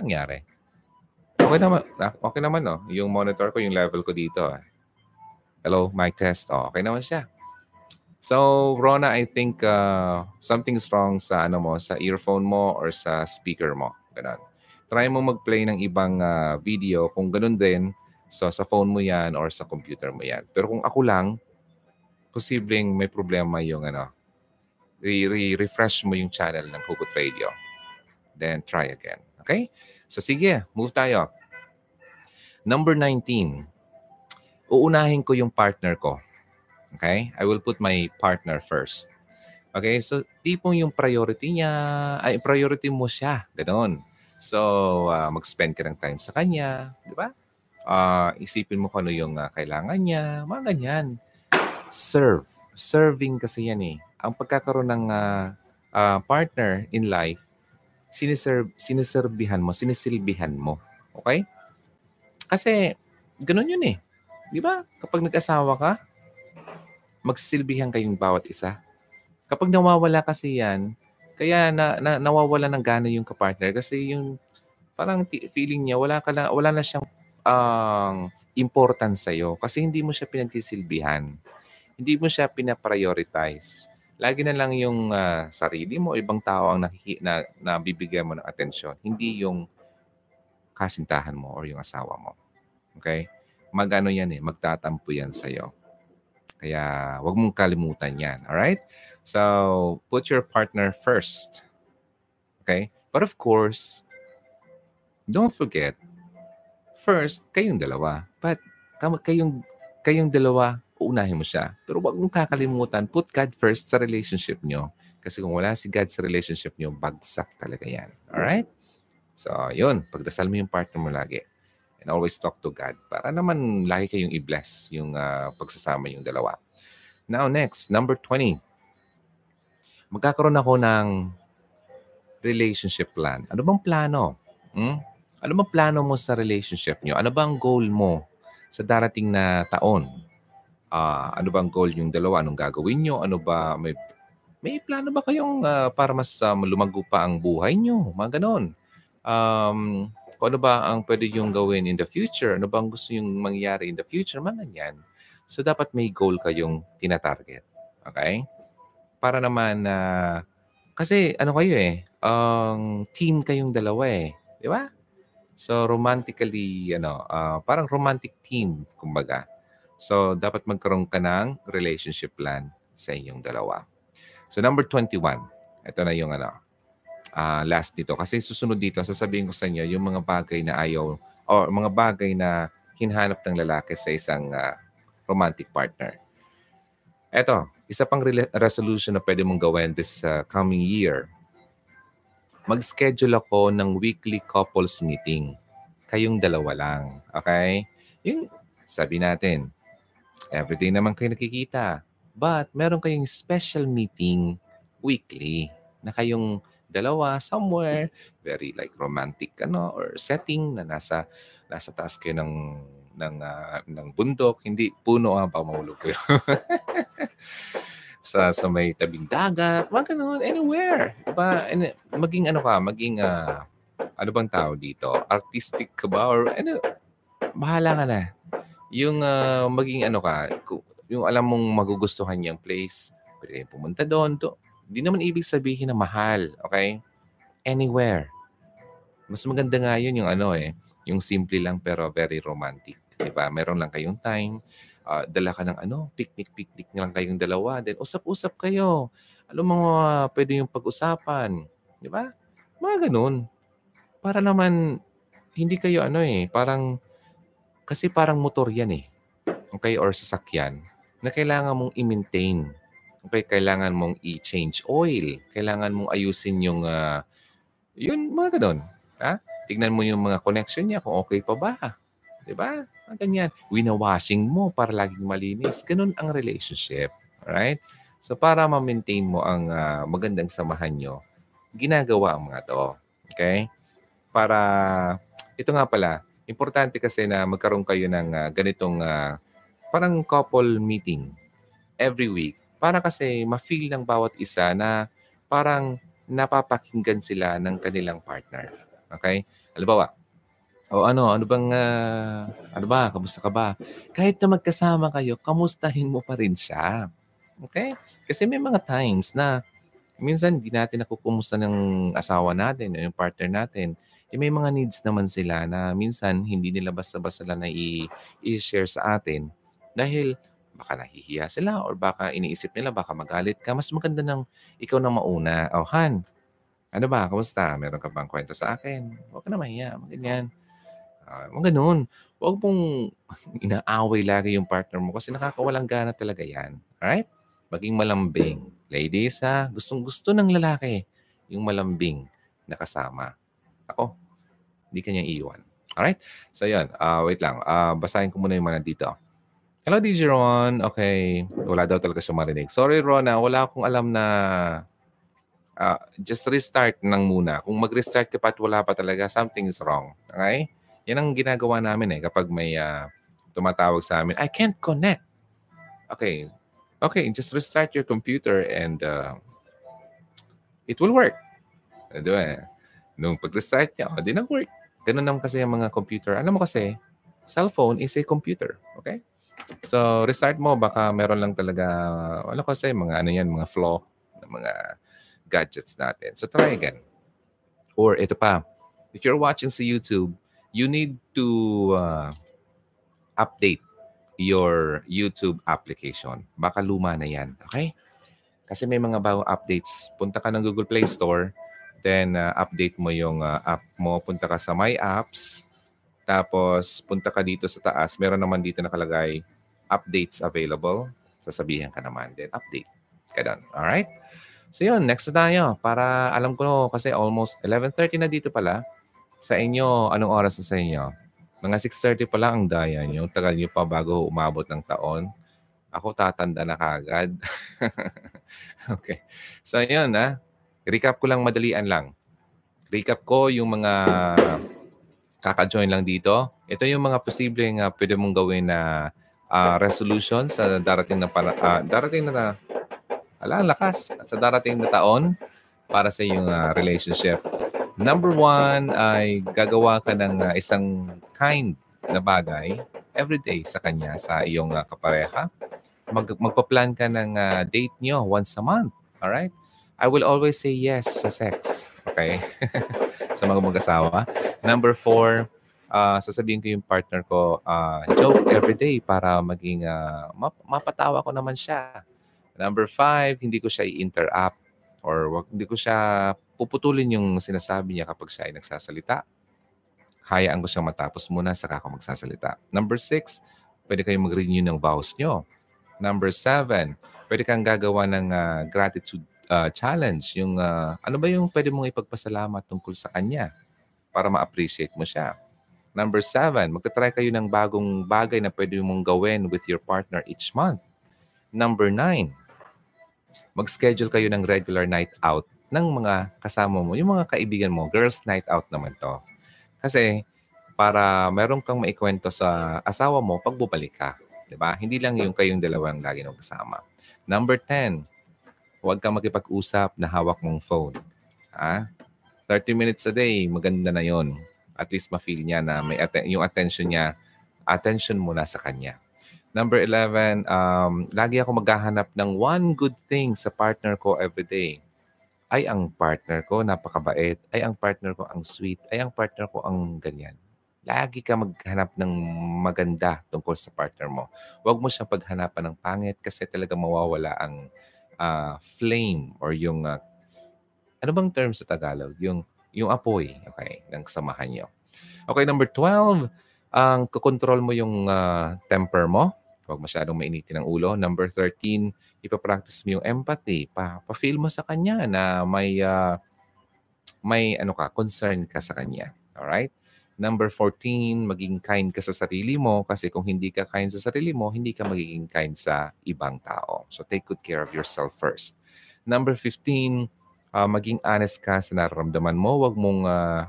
Nangyari. Okay naman. Ah, okay naman, no? Yung monitor ko, yung level ko dito. Ah. Hello, mic test. Oh, okay naman siya. So, Rona, I think uh, something's wrong sa ano mo, sa earphone mo or sa speaker mo. Ganun. Try mo mag-play ng ibang uh, video kung ganun din. So, sa phone mo yan or sa computer mo yan. Pero kung ako lang, posibleng may problema yung ano, re-refresh mo yung channel ng Hugot Radio. Then, try again. Okay? So, sige, move tayo. Number 19 uunahin ko yung partner ko. Okay? I will put my partner first. Okay? So, tipong yung priority niya, ay priority mo siya. Ganon. So, uh, mag-spend ka ng time sa kanya. Di ba? Uh, isipin mo kung ano yung uh, kailangan niya. Mga ganyan. Serve. Serving kasi yan eh. Ang pagkakaroon ng uh, uh, partner in life, siniserve, siniserbihan mo, sinisilbihan mo. Okay? Kasi, ganun yun eh Di ba? Kapag nag-asawa ka, magsisilbihan kayong bawat isa. Kapag nawawala kasi yan, kaya na, na nawawala ng gana yung kapartner kasi yung parang feeling niya wala ka na wala na siyang um, importance sa iyo kasi hindi mo siya pinagsisilbihan. Hindi mo siya pina-prioritize. Lagi na lang yung uh, sarili mo, ibang tao ang nakiki, na, nabibigyan mo ng atensyon. Hindi yung kasintahan mo or yung asawa mo. Okay? magano yan eh, magtatampo yan sa iyo. Kaya wag mong kalimutan yan. All right? So, put your partner first. Okay? But of course, don't forget, first, kayong dalawa. But kayong, kayong dalawa, uunahin mo siya. Pero wag mong kakalimutan, put God first sa relationship nyo. Kasi kung wala si God sa relationship nyo, bagsak talaga yan. Alright? So, yun. Pagdasal mo yung partner mo lagi and always talk to God para naman lagi kayong i-bless yung uh, pagsasama yung dalawa. Now next, number 20. Magkakaroon ako ng relationship plan. Ano bang plano? Hmm? Ano bang plano mo sa relationship nyo? Ano bang goal mo sa darating na taon? Uh, ano bang goal yung dalawa? Anong gagawin nyo? Ano ba? May, may plano ba kayong uh, para mas um, lumago pa ang buhay nyo? Mga ganon. Um, kung ano ba ang pwede yung gawin in the future, ano bang gusto yung mangyari in the future, mga ganyan. So, dapat may goal kayong tinatarget. Okay? Para naman na, uh, kasi ano kayo eh, ang um, team kayong dalawa eh. Di ba? So, romantically, ano, uh, parang romantic team, kumbaga. So, dapat magkaroon ka ng relationship plan sa inyong dalawa. So, number 21. Ito na yung ano, uh, last nito. Kasi susunod dito, sasabihin ko sa inyo yung mga bagay na ayaw o mga bagay na hinahanap ng lalaki sa isang uh, romantic partner. Eto, isa pang re- resolution na pwede mong gawin this uh, coming year. Mag-schedule ako ng weekly couples meeting. Kayong dalawa lang. Okay? Yung sabi natin, everyday naman kayo nakikita. But meron kayong special meeting weekly na kayong dalawa somewhere very like romantic ano or setting na nasa nasa taas kayo ng ng uh, ng bundok hindi puno ang pamulog kayo [laughs] sa sa may tabing dagat, mga ganun, anywhere. Diba? And, maging ano ka, maging, uh, ano bang tao dito? Artistic ka ba? Or ano, bahala ka na. Yung uh, maging ano ka, yung alam mong magugustuhan niyang place, pwede pumunta doon. To, di naman ibig sabihin na mahal, okay? Anywhere. Mas maganda nga yun yung ano eh, yung simple lang pero very romantic. Diba? Meron lang kayong time, uh, dala ka ng ano, picnic-picnic lang kayong dalawa. Then usap-usap kayo. Mo, uh, pwede yung pag-usapan. Di ba? Mga ganun. Para naman, hindi kayo ano eh, parang, kasi parang motor yan eh. Okay? Or sasakyan na kailangan mong i-maintain. Okay? Kailangan mong i-change oil. Kailangan mong ayusin yung, uh, yun, mga ganun. Ha? Tignan mo yung mga connection niya kung okay pa ba. Di ba? Ganyan. Winawashing mo para laging malinis. Ganun ang relationship. Alright? So para ma-maintain mo ang uh, magandang samahan nyo, ginagawa ang mga to. Okay? Para, ito nga pala, importante kasi na magkaroon kayo ng uh, ganitong uh, parang couple meeting every week. Para kasi ma-feel ng bawat isa na parang napapakinggan sila ng kanilang partner. Okay? Halimbawa, o ano, ano bang, uh, ano ba, kamusta ka ba? Kahit na magkasama kayo, kamustahin mo pa rin siya. Okay? Kasi may mga times na minsan hindi natin nakukumusta ng asawa natin o yung partner natin. Eh, may mga needs naman sila na minsan hindi nila basta-basta na i-share sa atin dahil baka nahihiya sila or baka iniisip nila baka magalit ka. Mas maganda ng ikaw na mauna. Oh, Han, ano ba? Kamusta? Meron ka bang kwento sa akin? Huwag ka na mahiya. Ganyan. Uh, mga ganun. Huwag mong [laughs] inaaway lagi yung partner mo kasi nakakawalang gana talaga yan. Alright? Maging malambing. Ladies, ha? Gustong gusto ng lalaki yung malambing na kasama. Ako, hindi kanya iiwan. Alright? So, yun. Uh, wait lang. Uh, basahin ko muna yung mga dito. Hello, DJ Ron. Okay. Wala daw talaga siya marinig. Sorry, Ron. Wala akong alam na uh, just restart nang muna. Kung mag-restart ka pa at wala pa talaga, something is wrong. Okay? Yan ang ginagawa namin eh kapag may uh, tumatawag sa amin, I can't connect. Okay. Okay, just restart your computer and uh, it will work. Di ba? Nung pag-restart niya, oh, di nag-work. Ganun naman kasi yung mga computer. Alam mo kasi, cellphone is a computer. Okay? So, restart mo. Baka meron lang talaga, wala kasi, mga ano yan, mga flaw ng mga gadgets natin. So, try again. Or ito pa, if you're watching sa YouTube, you need to uh, update your YouTube application. Baka luma na yan. Okay? Kasi may mga bagong updates. Punta ka ng Google Play Store, then uh, update mo yung uh, app mo. Punta ka sa My Apps, tapos punta ka dito sa taas. Meron naman dito nakalagay updates available. Sasabihin ka naman, then update. Ganun. Alright? So yun, next na tayo. Para alam ko kasi almost 11.30 na dito pala. Sa inyo, anong oras na sa inyo? Mga 6.30 pa lang ang daya nyo. Tagal nyo pa bago umabot ng taon. Ako tatanda na kagad. [laughs] okay. So, yun ha. Recap ko lang madalian lang. Recap ko yung mga kaka-join lang dito. Ito yung mga posibleng uh, pwede mong gawin na uh, resolution sa darating na para, uh, darating na ala lakas at sa darating na taon para sa iyong uh, relationship. Number one ay gagawa ka ng uh, isang kind na bagay every day sa kanya, sa iyong uh, kapareha. Mag magpa-plan ka ng uh, date nyo once a month. All right? I will always say yes sa sex. Okay? [laughs] sa mga mag-asawa. Number four, uh, sasabihin ko yung partner ko, uh, joke every day para maging uh, map- mapatawa ko naman siya. Number five, hindi ko siya i-interrupt or hindi ko siya puputulin yung sinasabi niya kapag siya ay nagsasalita. Hayaan ko siyang matapos muna saka ako magsasalita. Number six, pwede kayong mag-renew ng vows nyo. Number seven, pwede kang gagawa ng uh, gratitude uh, challenge. Yung, uh, ano ba yung pwede mong ipagpasalamat tungkol sa kanya para ma-appreciate mo siya. Number seven, magta-try kayo ng bagong bagay na pwede mong gawin with your partner each month. Number nine, mag-schedule kayo ng regular night out ng mga kasama mo, yung mga kaibigan mo, girls night out naman to. Kasi para meron kang maikwento sa asawa mo pag bubalik ka. Di ba? Hindi lang yung kayong dalawang lagi nang kasama. Number 10, Huwag kang makipag-usap na hawak mong phone. Ha? 30 minutes a day, maganda na yon. At least ma-feel niya na may atten- yung attention niya, attention mo na sa kanya. Number 11, um, lagi ako maghahanap ng one good thing sa partner ko every day. Ay, ang partner ko napakabait. Ay, ang partner ko ang sweet. Ay, ang partner ko ang ganyan. Lagi ka maghanap ng maganda tungkol sa partner mo. Huwag mo siyang paghanapan ng pangit kasi talaga mawawala ang uh, flame or yung uh, ano bang term sa Tagalog? Yung yung apoy, okay, ng samahan niyo. Okay, number 12, ang um, kokontrol mo yung uh, temper mo. Huwag masyadong mainitin ng ulo. Number 13, ipapractice mo yung empathy. Pa, pa-feel mo sa kanya na may uh, may ano ka, concern ka sa kanya. All right? Number 14, maging kind ka sa sarili mo kasi kung hindi ka kind sa sarili mo, hindi ka magiging kind sa ibang tao. So take good care of yourself first. Number 15, uh, maging honest ka sa nararamdaman mo. Huwag mong uh,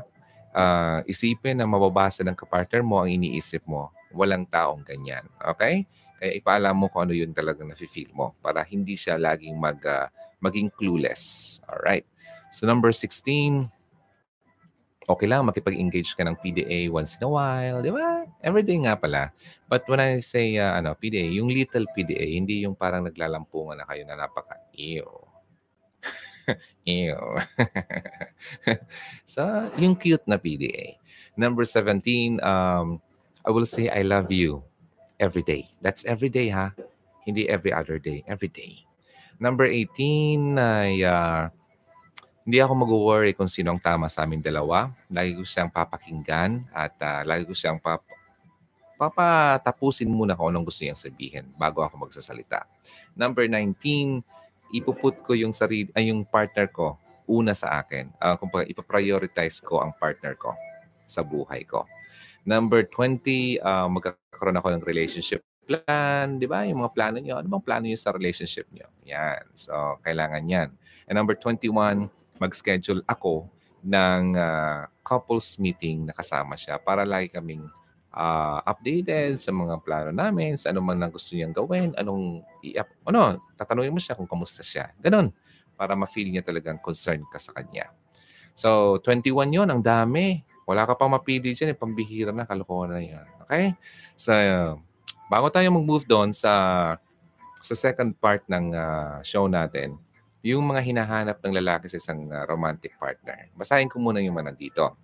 uh, isipin na mababasa ng kapartner mo ang iniisip mo. Walang taong ganyan. Okay? Kaya ipaalam mo kung ano yun talagang nafe-feel mo para hindi siya laging mag, uh, maging clueless. Alright. So number 16, okay lang makipag-engage ka ng PDA once in a while, di ba? Everyday nga pala. But when I say uh, ano, PDA, yung little PDA, hindi yung parang naglalampungan na kayo na napaka-ew. ew. [laughs] [laughs] so, yung cute na PDA. Number 17, um, I will say I love you every day. That's every day, ha? Hindi every other day. Every day. Number 18, ay uh, hindi ako mag-worry kung sino ang tama sa amin dalawa. Lagi ko siyang papakinggan at uh, lagi ko siyang pap papatapusin muna kung anong gusto niyang sabihin bago ako magsasalita. Number 19, ipuput ko yung sarili ay yung partner ko una sa akin. Uh, kung ipa-prioritize ko ang partner ko sa buhay ko. Number 20, uh, magkakaroon ako ng relationship plan, di ba? Yung mga plano niyo. Ano bang plano niyo sa relationship niyo? Yan. So, kailangan yan. And number 21, mag-schedule ako ng uh, couples meeting na kasama siya para lagi kaming uh, updated sa mga plano namin, sa ano man gusto niyang gawin, anong i-up, ano, tatanungin mo siya kung kamusta siya. Ganon. Para ma-feel niya talagang concern ka sa kanya. So, 21 yon ang dami. Wala ka pang mapili dyan, eh, pambihira na, kalokohan na yan. Okay? So, bago tayo mag-move doon sa sa second part ng uh, show natin, yung mga hinahanap ng lalaki sa isang uh, romantic partner. Basahin ko muna yung mga nandito.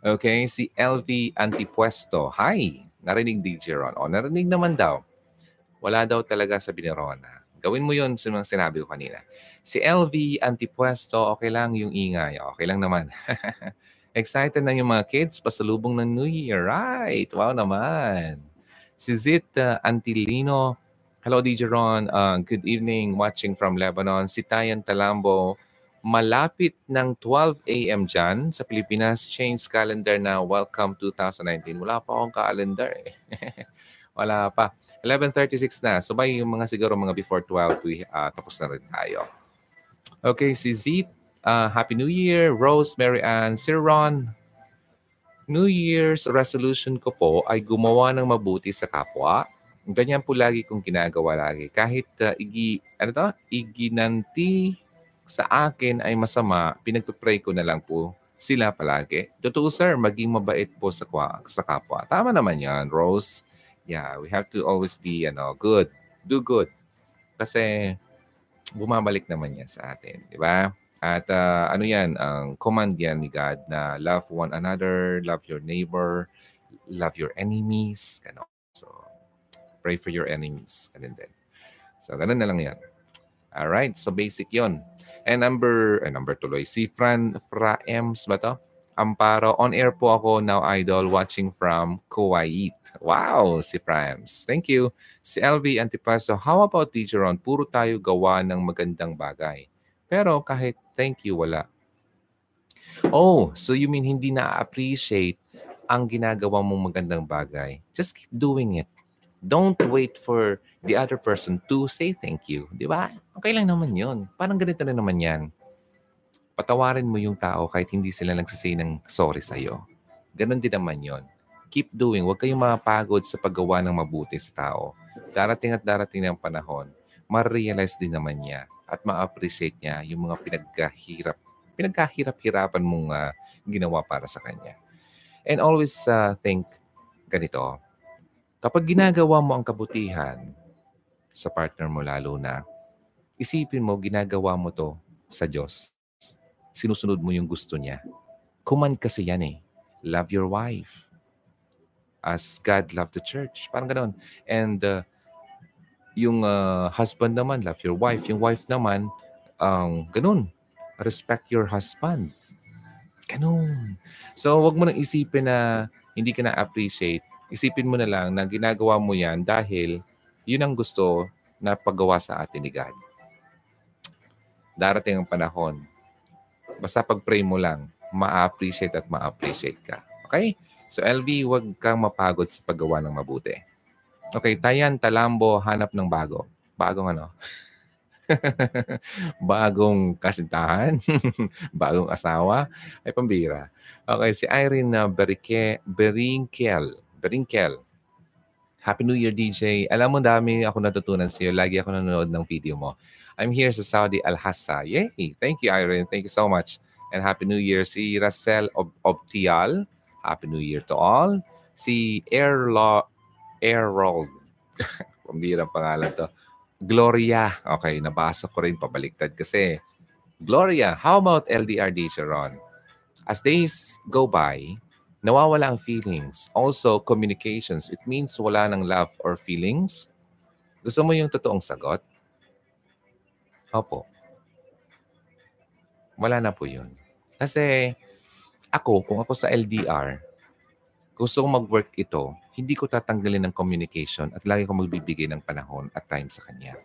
Okay, si LV Antipuesto. Hi! Narinig DJ Ron. O, narinig naman daw. Wala daw talaga sa ni Rona. Gawin mo yun sa mga sinabi ko kanina. Si LV Antipuesto, okay lang yung ingay. Okay lang naman. [laughs] Excited na yung mga kids pasalubong ng New Year. Right! Wow naman. Si Zit uh, Antilino, Hello, DJ Ron. Uh, good evening. Watching from Lebanon. Si Tayan Talambo. Malapit ng 12 a.m. dyan sa Pilipinas. Change calendar na welcome 2019. Wala pa akong calendar eh. [laughs] Wala pa. 11.36 na. So by yung mga siguro mga before 12, we, uh, tapos na rin tayo. Okay, si Zit. Uh, Happy New Year. Rose, Mary Ann, Sir Ron. New Year's resolution ko po ay gumawa ng mabuti sa kapwa Ganyan po lagi kong ginagawa lagi. Kahit uh, igi, ano to, iginanti sa akin ay masama, pinagpipray ko na lang po sila palagi. Totoo sir, maging mabait po sa, sa kapwa. Tama naman yan, Rose. Yeah, we have to always be ano, good. Do good. Kasi bumabalik naman yan sa atin. Di ba? At uh, ano yan, ang command yan ni God na love one another, love your neighbor, love your enemies. Ano. Pray for your enemies. Ganun din. So, ganun na lang yan. Alright, so basic yon. And number, eh, number tuloy, si Fran Fraems ba to? Amparo, on air po ako now idol watching from Kuwait. Wow, si Fraems. Thank you. Si LV Antipaso, how about Teacher Ron? Puro tayo gawa ng magandang bagay. Pero kahit thank you, wala. Oh, so you mean hindi na-appreciate ang ginagawa mong magandang bagay? Just keep doing it. Don't wait for the other person to say thank you. Di ba? Okay lang naman yun. Parang ganito na naman yan. Patawarin mo yung tao kahit hindi sila nagsasay ng sorry sa'yo. Ganon din naman yon. Keep doing. Huwag kayong mapagod sa paggawa ng mabuti sa tao. Darating at darating ng panahon, ma-realize din naman niya at ma-appreciate niya yung mga pinagkahirap, pinagkahirap-hirapan mong uh, ginawa para sa kanya. And always uh, think ganito, kapag ginagawa mo ang kabutihan sa partner mo lalo na, isipin mo, ginagawa mo to sa Diyos. Sinusunod mo yung gusto niya. Kuman kasi yan eh. Love your wife. As God loved the church. Parang ganon. And uh, yung uh, husband naman, love your wife. Yung wife naman, um, ganun. Respect your husband. Ganun. So, wag mo nang isipin na hindi ka na-appreciate. Isipin mo na lang na ginagawa mo yan dahil yun ang gusto na paggawa sa atin ni God. Darating ang panahon. Basta pag-pray mo lang, ma-appreciate at ma-appreciate ka. Okay? So, LV, wag kang mapagod sa paggawa ng mabuti. Okay, Tayan Talambo, hanap ng bago. Bagong ano? [laughs] bagong kasintahan? [laughs] bagong asawa? Ay, pambira. Okay, si Irene Berike, Berinkel. Berinkel. Happy New Year, DJ. Alam mo, dami ako natutunan sa iyo. Lagi ako nanonood ng video mo. I'm here sa Saudi Al-Hassa. Yay! Thank you, Irene. Thank you so much. And Happy New Year. Si Rasel Ob Obtial. Happy New Year to all. Si Airlaw Errol. Pambirang [laughs] pangalan to. Gloria. Okay, nabasa ko rin pabaliktad kasi. Gloria, how about LDRD, Sharon? As days go by, nawawala ang feelings. Also, communications. It means wala ng love or feelings. Gusto mo yung totoong sagot? Opo. Wala na po yun. Kasi ako, kung ako sa LDR, gusto kong mag-work ito, hindi ko tatanggalin ng communication at lagi ko magbibigay ng panahon at time sa kanya.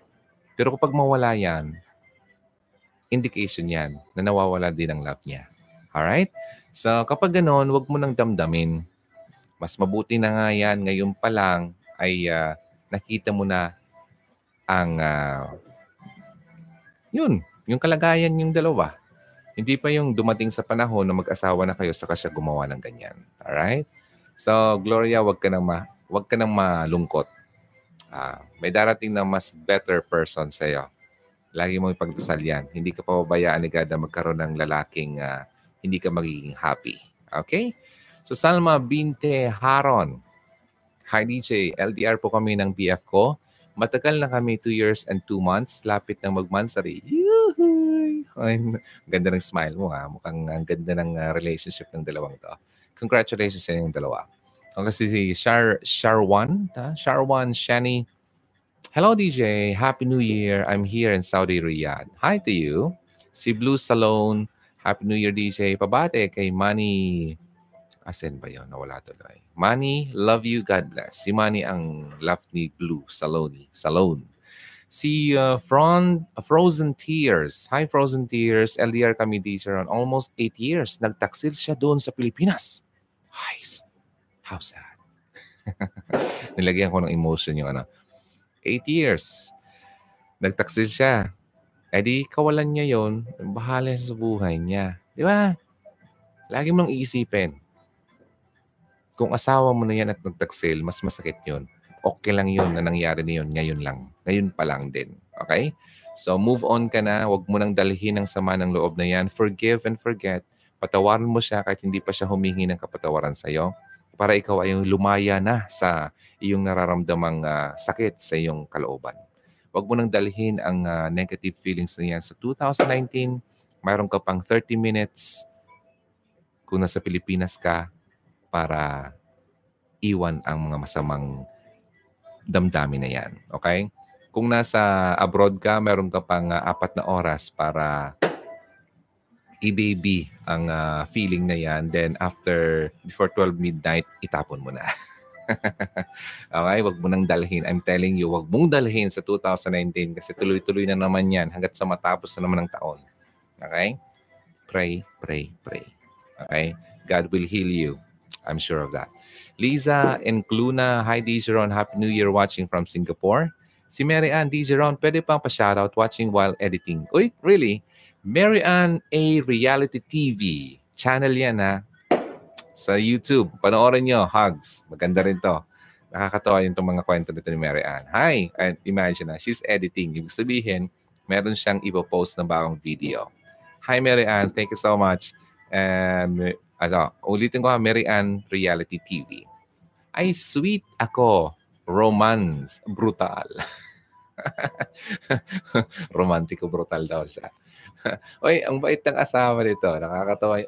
Pero kapag mawala yan, indication yan na nawawala din ang love niya. Alright? So kapag ganoon, wag mo nang damdamin. Mas mabuti na nga yan ngayon pa lang ay uh, nakita mo na ang uh, yun, yung kalagayan yung dalawa. Hindi pa yung dumating sa panahon na mag-asawa na kayo sa siya gumawa ng ganyan. Alright? So, Gloria, wag ka nang ma wag ka nang malungkot. Uh, may darating na mas better person sa iyo. Lagi mo ipagdasal yan. Hindi ka pababayaan God na magkaroon ng lalaking uh, hindi ka magiging happy. Okay? So, Salma Binte Haron. Hi DJ, LDR po kami ng BF ko. Matagal na kami 2 years and 2 months. Lapit ng magmansari. Yuhuy! Ganda ng smile mo ha. Mukhang ang ganda ng uh, relationship ng dalawang to. Congratulations sa inyong dalawa. Kasi si Shar, Sharwan, ha? Sharwan Shani. Hello DJ, Happy New Year. I'm here in Saudi Riyadh. Hi to you. Si Blue Salone, Happy New Year DJ. Pabate kay Manny. Asen ba yun? Nawala tuloy. Manny, love you, God bless. Si Manny ang love ni Blue Salone. Salone. Si uh, Fron, Frozen Tears. Hi, Frozen Tears. LDR kami teacher on almost 8 years. Nagtaksil siya doon sa Pilipinas. Ay, how sad. [laughs] Nilagyan ko ng emotion yung ano. Eight years. Nagtaksil siya. Eh di, kawalan niya yon Bahala sa buhay niya. Di ba? Lagi mong iisipin. Kung asawa mo na yan at nagtaksil, mas masakit yon Okay lang yun na nangyari na yun ngayon lang. Ngayon pa lang din. Okay? So move on ka na. Huwag mo nang dalhin ang sama ng loob na yan. Forgive and forget patawarin mo siya kahit hindi pa siya humingi ng kapatawaran sa iyo para ikaw ay lumaya na sa iyong nararamdamang uh, sakit sa iyong kalooban. Huwag mo nang dalhin ang uh, negative feelings na yan. Sa 2019, mayroon ka pang 30 minutes kung nasa Pilipinas ka para iwan ang mga masamang damdamin na yan. Okay? Kung nasa abroad ka, meron ka pang uh, apat na oras para i-baby ang uh, feeling na yan. Then after, before 12 midnight, itapon mo na. [laughs] [laughs] okay, wag mo nang dalhin. I'm telling you, wag mong dalhin sa 2019 kasi tuloy-tuloy na naman yan hanggat sa matapos na naman ng taon. Okay? Pray, pray, pray. Okay? God will heal you. I'm sure of that. Liza and Cluna, hi Dijeron, Happy New Year watching from Singapore. Si Mary Ann Dijeron, pwede pang pa-shoutout watching while editing. Uy, really? Mary Ann A. Reality TV. Channel yan ha. Sa YouTube. Panoorin nyo. Hugs. Maganda rin to. Nakakatawa yung itong mga kwento nito ni Mary Ann. Hi! And imagine na, she's editing. Ibig sabihin, meron siyang ipopost na bagong video. Hi, Mary Ann. Thank you so much. Um, ano, ulitin ko ha, Mary Ann Reality TV. Ay, sweet ako. Romance. Brutal. [laughs] Romantiko brutal daw siya. [laughs] Oy, ang bait ng asawa nito. Nakakatawa.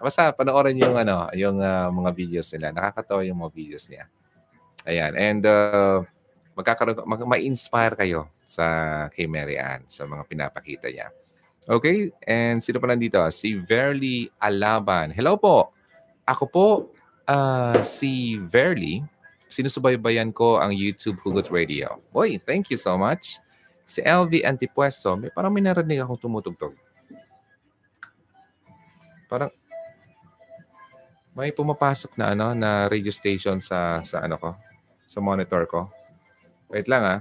Basta panoorin yung ano, yung uh, mga videos nila. Nakakatawa yung mga videos niya. Ayan. And uh, magkakaroon, mag, ma-inspire kayo sa kay Mary Ann sa mga pinapakita niya. Okay? And sino pa nandito? Si Verly Alaban. Hello po. Ako po uh, si Verly. Sinusubaybayan ko ang YouTube Hugot Radio. Boy, thank you so much. Si LV Antipuesto, may parang may narinig akong tumutugtog. Parang may pumapasok na ano na radio station sa sa ano ko, sa monitor ko. Wait lang ah.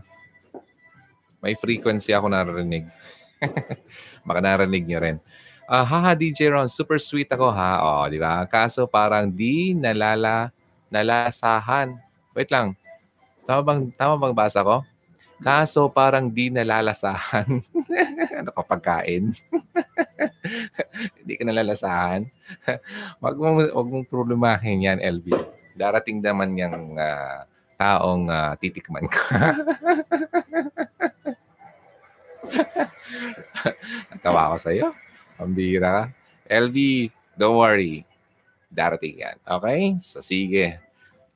May frequency ako narinig. [laughs] Baka narinig niyo rin. Uh, haha, DJ Ron, super sweet ako ha. Oh, di ba? Kaso parang di nalala, nalasahan. Wait lang. Tama bang, tama bang basa ko? Kaso parang di nalalasahan. [laughs] ano ka pagkain? [laughs] Hindi ka nalalasahan. [laughs] wag mo wag mong problemahin yan, LB. Darating naman yung uh, taong uh, titikman ka. Natawa ko sa'yo. Pambira ka. LB, don't worry. Darating yan. Okay? So, sige.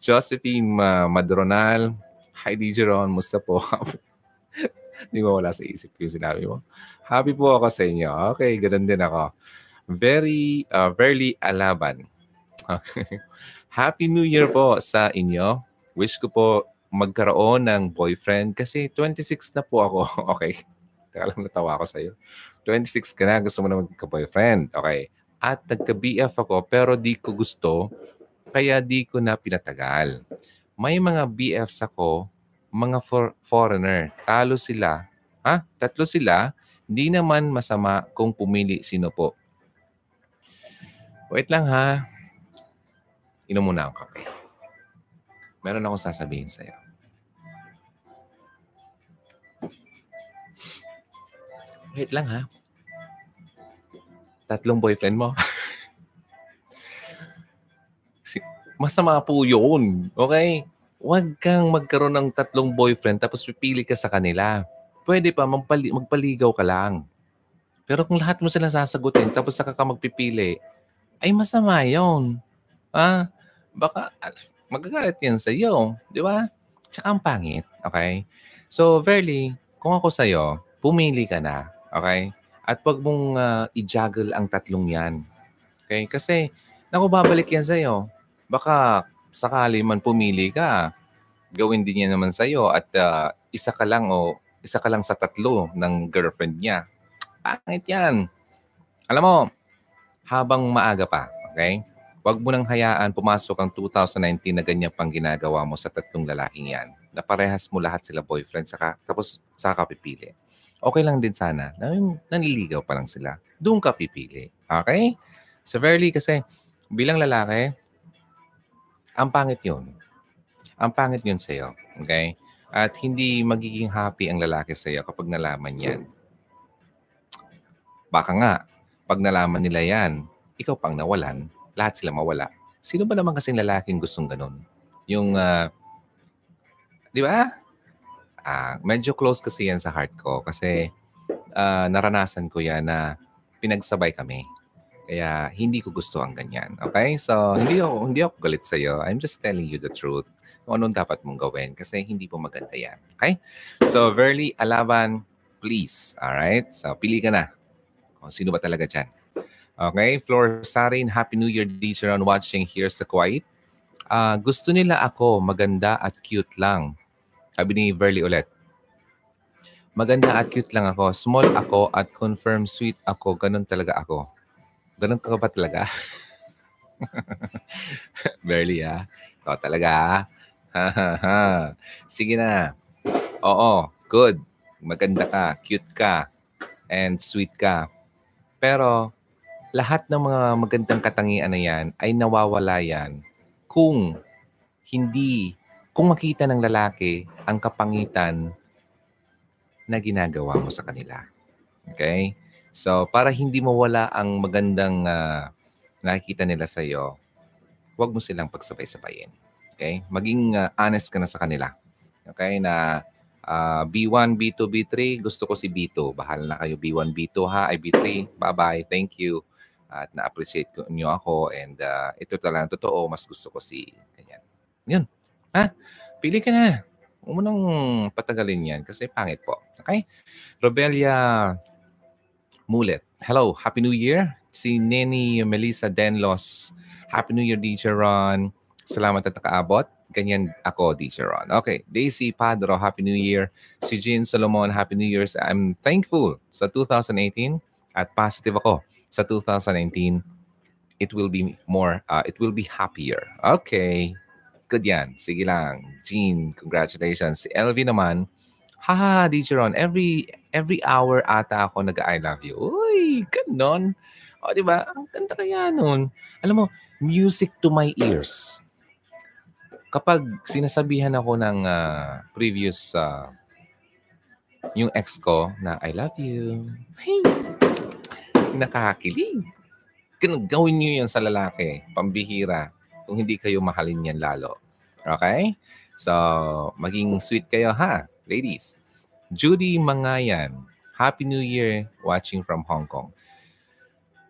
Josephine uh, Madronal, Hi DJ Ron, musta po? Hindi [laughs] mo wala sa isip yung sinabi mo. Happy po ako sa inyo. Okay, ganun din ako. Very, uh, very alaban. Okay. Happy New Year po sa inyo. Wish ko po magkaroon ng boyfriend kasi 26 na po ako. [laughs] Okay. Teka lang natawa ako sa'yo. 26 ka na, gusto mo na magka-boyfriend. Okay. At nagka-BF ako pero di ko gusto kaya di ko na pinatagal. May mga BFs ako mga for, foreigner. Talo sila. Ha? Tatlo sila. Hindi naman masama kung pumili sino po. Wait lang ha. Inom muna ang kape. Meron akong sasabihin sa'yo. Wait lang ha. Tatlong boyfriend mo. [laughs] Masama po yun. Okay? Huwag kang magkaroon ng tatlong boyfriend tapos pipili ka sa kanila. Pwede pa, magpali- magpaligaw ka lang. Pero kung lahat mo sila sasagutin tapos saka ka magpipili, ay masama yun. Ah, baka magagalit yan sa iyo. Di ba? Tsaka ang pangit. Okay? So, Verly, kung ako sa'yo, pumili ka na. Okay? At wag mong uh, i-juggle ang tatlong yan. Okay? Kasi, naku, babalik yan sa'yo. Baka sakali man pumili ka, gawin din niya naman sa iyo at uh, isa ka lang o isa ka lang sa tatlo ng girlfriend niya. Pangit yan. Alam mo, habang maaga pa, okay? Huwag mo nang hayaan pumasok ang 2019 na ganyan pang ginagawa mo sa tatlong lalaking yan. Na parehas mo lahat sila boyfriend, saka, tapos saka ka pipili. Okay lang din sana na yung nanliligaw pa lang sila. Doon ka pipili. Okay? Severely kasi bilang lalaki, ang pangit yun. Ang pangit yun sa'yo. Okay? At hindi magiging happy ang lalaki sa'yo kapag nalaman yan. Baka nga, pag nalaman nila yan, ikaw pang nawalan, lahat sila mawala. Sino ba naman kasing lalaking gustong ganun? Yung, uh, di ba? Uh, medyo close kasi yan sa heart ko kasi uh, naranasan ko yan na pinagsabay kami. Kaya hindi ko gusto ang ganyan. Okay? So, hindi ako, hindi ako galit sa'yo. I'm just telling you the truth kung anong dapat mong gawin kasi hindi po maganda yan. Okay? So, Verly Alaban, please. Alright? So, pili ka na. Kung sino ba talaga dyan. Okay? Flor Sarin, Happy New Year, teacher on watching here sa Kuwait. Uh, gusto nila ako maganda at cute lang. Sabi ni Verly ulit. Maganda at cute lang ako. Small ako at confirm sweet ako. Ganun talaga ako. Ganun ka ba talaga? [laughs] Barely ah. Ikaw talaga ah. [laughs] Sige na. Oo, good. Maganda ka, cute ka, and sweet ka. Pero lahat ng mga magandang katangian na yan ay nawawala yan kung hindi kung makita ng lalaki ang kapangitan na ginagawa mo sa kanila. Okay? So, para hindi mawala ang magandang uh, nakikita nila sa iyo, huwag mo silang pagsabay-sabayin. Okay? Maging uh, honest ka na sa kanila. Okay? Na uh, B1, B2, B3, gusto ko si B2. Bahal na kayo B1, B2 ha. Ay B3, bye-bye. Thank you. At na-appreciate ko niyo ako and uh, ito talagang totoo, mas gusto ko si ganyan. Yun. Ha? Pili ka na. Huwag mo nang patagalin yan kasi pangit po. Okay? Robelia Mulet. Hello, Happy New Year. Si Neni Melissa Denlos. Happy New Year, DJ Ron. Salamat at nakaabot. Ganyan ako, DJ Ron. Okay, Daisy Padro, Happy New Year. Si Jean Solomon, Happy New Year. I'm thankful sa 2018 at positive ako sa 2019. It will be more, uh, it will be happier. Okay. Good yan. Sige lang. Jean, congratulations. Si Elvie naman, haha, DJ Ron, every, every hour ata ako nag-I love you. Uy, ganon. O, di ba? Ang ganda kaya nun. Alam mo, music to my ears. Kapag sinasabihan ako ng uh, previous uh, yung ex ko na I love you, hey, nakakakilig. Gawin niyo yan sa lalaki, pambihira, kung hindi kayo mahalin yan lalo. Okay? So, maging sweet kayo ha, ladies. Judy Mangayan, Happy New Year watching from Hong Kong.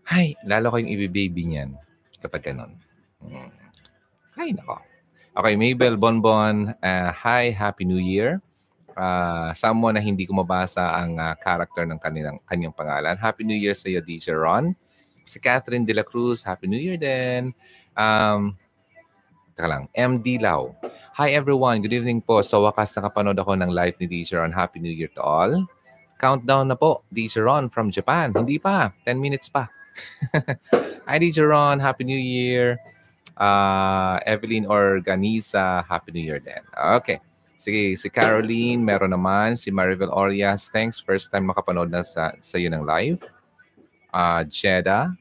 Hay, lalo kayong ibibaby niyan kapag ganun. Hmm. Hay, nako. Okay, Mabel Bonbon, uh, hi, Happy New Year. Uh, someone na hindi ko mabasa ang uh, character ng kanilang, kanyang pangalan. Happy New Year sa iyo, DJ Ron. Si Catherine De La Cruz, Happy New Year din. Um, Teka lang. MD Lau. Hi everyone. Good evening po. Sa wakas nakapanood ako ng live ni DJ Ron. Happy New Year to all. Countdown na po. DJ Ron from Japan. Hindi pa. 10 minutes pa. [laughs] Hi DJ Ron. Happy New Year. Uh, Evelyn Organiza. Happy New Year din. Okay. Sige, si Caroline, meron naman. Si Maribel Orias, thanks. First time makapanood na sa, sa iyo ng live. Uh, Jeddah,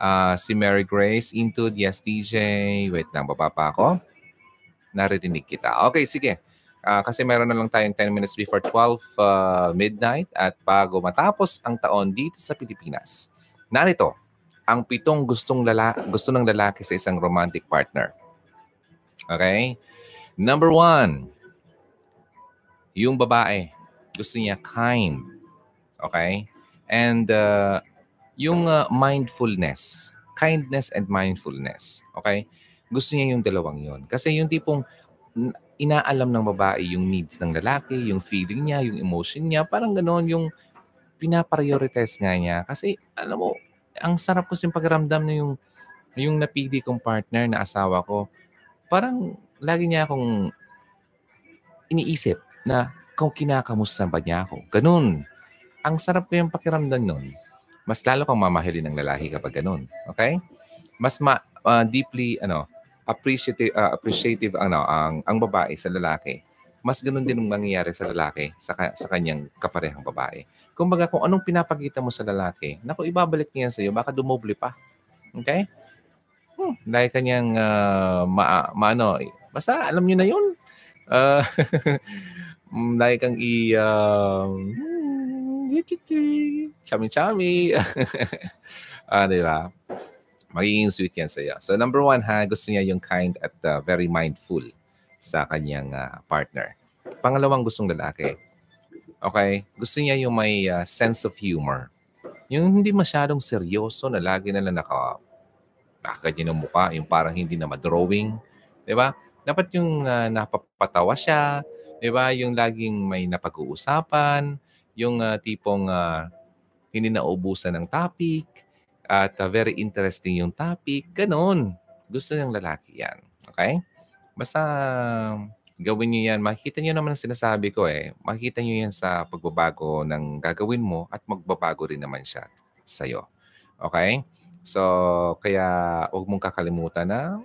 Uh, si Mary Grace, into yes DJ. Wait lang, baba pa ako. Naririnig kita. Okay, sige. Uh, kasi meron na lang tayong 10 minutes before 12 uh, midnight at bago matapos ang taon dito sa Pilipinas. Narito, ang pitong gustong lala gusto ng lalaki sa isang romantic partner. Okay? Number one, yung babae, gusto niya kind. Okay? And uh, yung uh, mindfulness, kindness and mindfulness. Okay? Gusto niya yung dalawang yon. Kasi yung tipong inaalam ng babae yung needs ng lalaki, yung feeling niya, yung emotion niya, parang ganoon yung pinaprioritize nga niya. Kasi alam mo, ang sarap ko yung pakiramdam na yung, yung napili kong partner na asawa ko, parang lagi niya akong iniisip na kung kinakamusta ba niya ako. Ganun. Ang sarap ko yung pakiramdam nun mas lalo kang mamahalin ng lalaki kapag ganun. Okay? Mas ma, uh, deeply ano, appreciative uh, appreciative ano ang ang babae sa lalaki. Mas ganun din ang mangyayari sa lalaki sa sa kanyang kaparehang babae. Kumbaga kung anong pinapakita mo sa lalaki, nako ibabalik niya sa iyo, baka dumoble pa. Okay? Hmm, dahil kanyang uh, ma, ma ano, basta alam niyo na 'yun. Uh, [laughs] dahil kang i uh, chami-chami. [laughs] ah, di ba? Magiging sweet yan sa iyo. So number one ha, gusto niya yung kind at uh, very mindful sa kanyang uh, partner. Pangalawang gustong lalaki. Okay? Gusto niya yung may uh, sense of humor. Yung hindi masyadong seryoso na lagi na lang naka nakaganyan ng mukha, yung parang hindi na ma-drawing. Di ba? Dapat yung uh, napapatawa siya, di ba? Yung laging may napag-uusapan, yung uh, tipong uh, hindi naubusan ng topic at uh, very interesting yung topic. Ganon. Gusto ng lalaki yan. Okay? Basta gawin niyo yan. Makikita niyo naman ang sinasabi ko eh. Makikita niyo yan sa pagbabago ng gagawin mo at magbabago rin naman siya sa'yo. Okay? So, kaya huwag mong kakalimutan na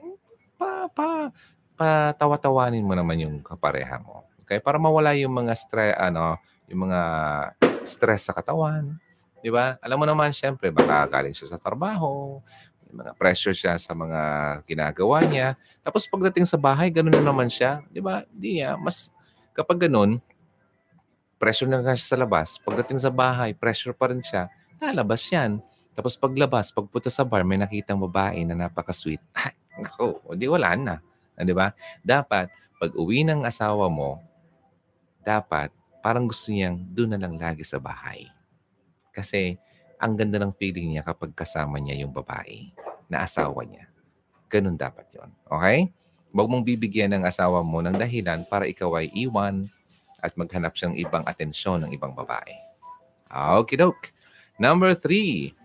pa, pa, patawa-tawanin mo naman yung kapareha mo. Okay? Para mawala yung mga stress, ano, yung mga stress sa katawan. Di ba? Alam mo naman, syempre, baka galing siya sa trabaho. mga pressure siya sa mga ginagawa niya. Tapos pagdating sa bahay, ganun na naman siya. Di ba? Di niya. Mas kapag ganun, pressure na siya sa labas. Pagdating sa bahay, pressure pa rin siya. Lalabas yan. Tapos paglabas, pagpunta sa bar, may nakitang babae na napaka-sweet. [laughs] Ay, nako, di wala na. Ah, Di ba? Dapat, pag uwi ng asawa mo, dapat, parang gusto niyang doon na lang lagi sa bahay. Kasi, ang ganda ng feeling niya kapag kasama niya yung babae na asawa niya. Ganun dapat yon Okay? Huwag mong bibigyan ng asawa mo ng dahilan para ikaw ay iwan at maghanap siyang ibang atensyon ng ibang babae. Okay, doke. Number three.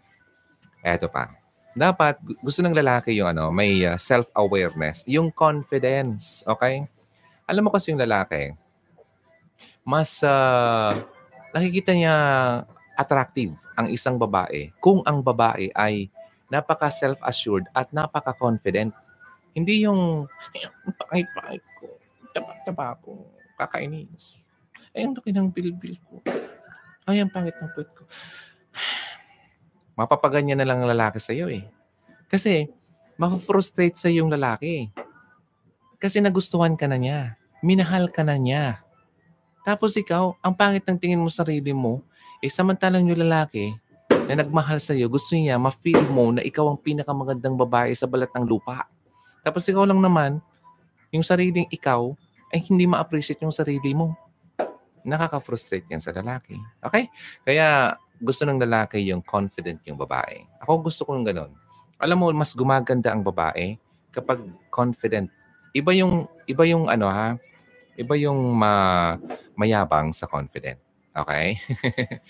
Eto pa. Dapat, gu- gusto ng lalaki yung ano, may uh, self-awareness, yung confidence. Okay? Alam mo kasi yung lalaki, mas uh, nakikita niya attractive ang isang babae kung ang babae ay napaka self-assured at napaka-confident. Hindi yung "Ay, ang pangit-pangit ko, taba-taba ko, kakainis. Ay, ang laki ng bilbil ko. Ay, ang pangit ng puwet ko. [sighs] Mapapaganyan na lang ang lalaki sa'yo eh. Kasi, ma-frustrate sa yung lalaki. Kasi nagustuhan ka na niya. Minahal ka na niya. Tapos ikaw, ang pangit ng tingin mo sa sarili mo, eh samantalang yung lalaki na nagmahal sa iyo, gusto niya ma-feel mo na ikaw ang pinakamagandang babae sa balat ng lupa. Tapos ikaw lang naman, yung sariling ikaw, ay hindi ma-appreciate yung sarili mo. Nakaka-frustrate yan sa lalaki. Okay? Kaya gusto ng lalaki yung confident yung babae. Ako gusto ko ng ganun. Alam mo, mas gumaganda ang babae kapag confident. Iba yung, iba yung ano ha, iba yung ma, mayabang sa confident. Okay? [laughs]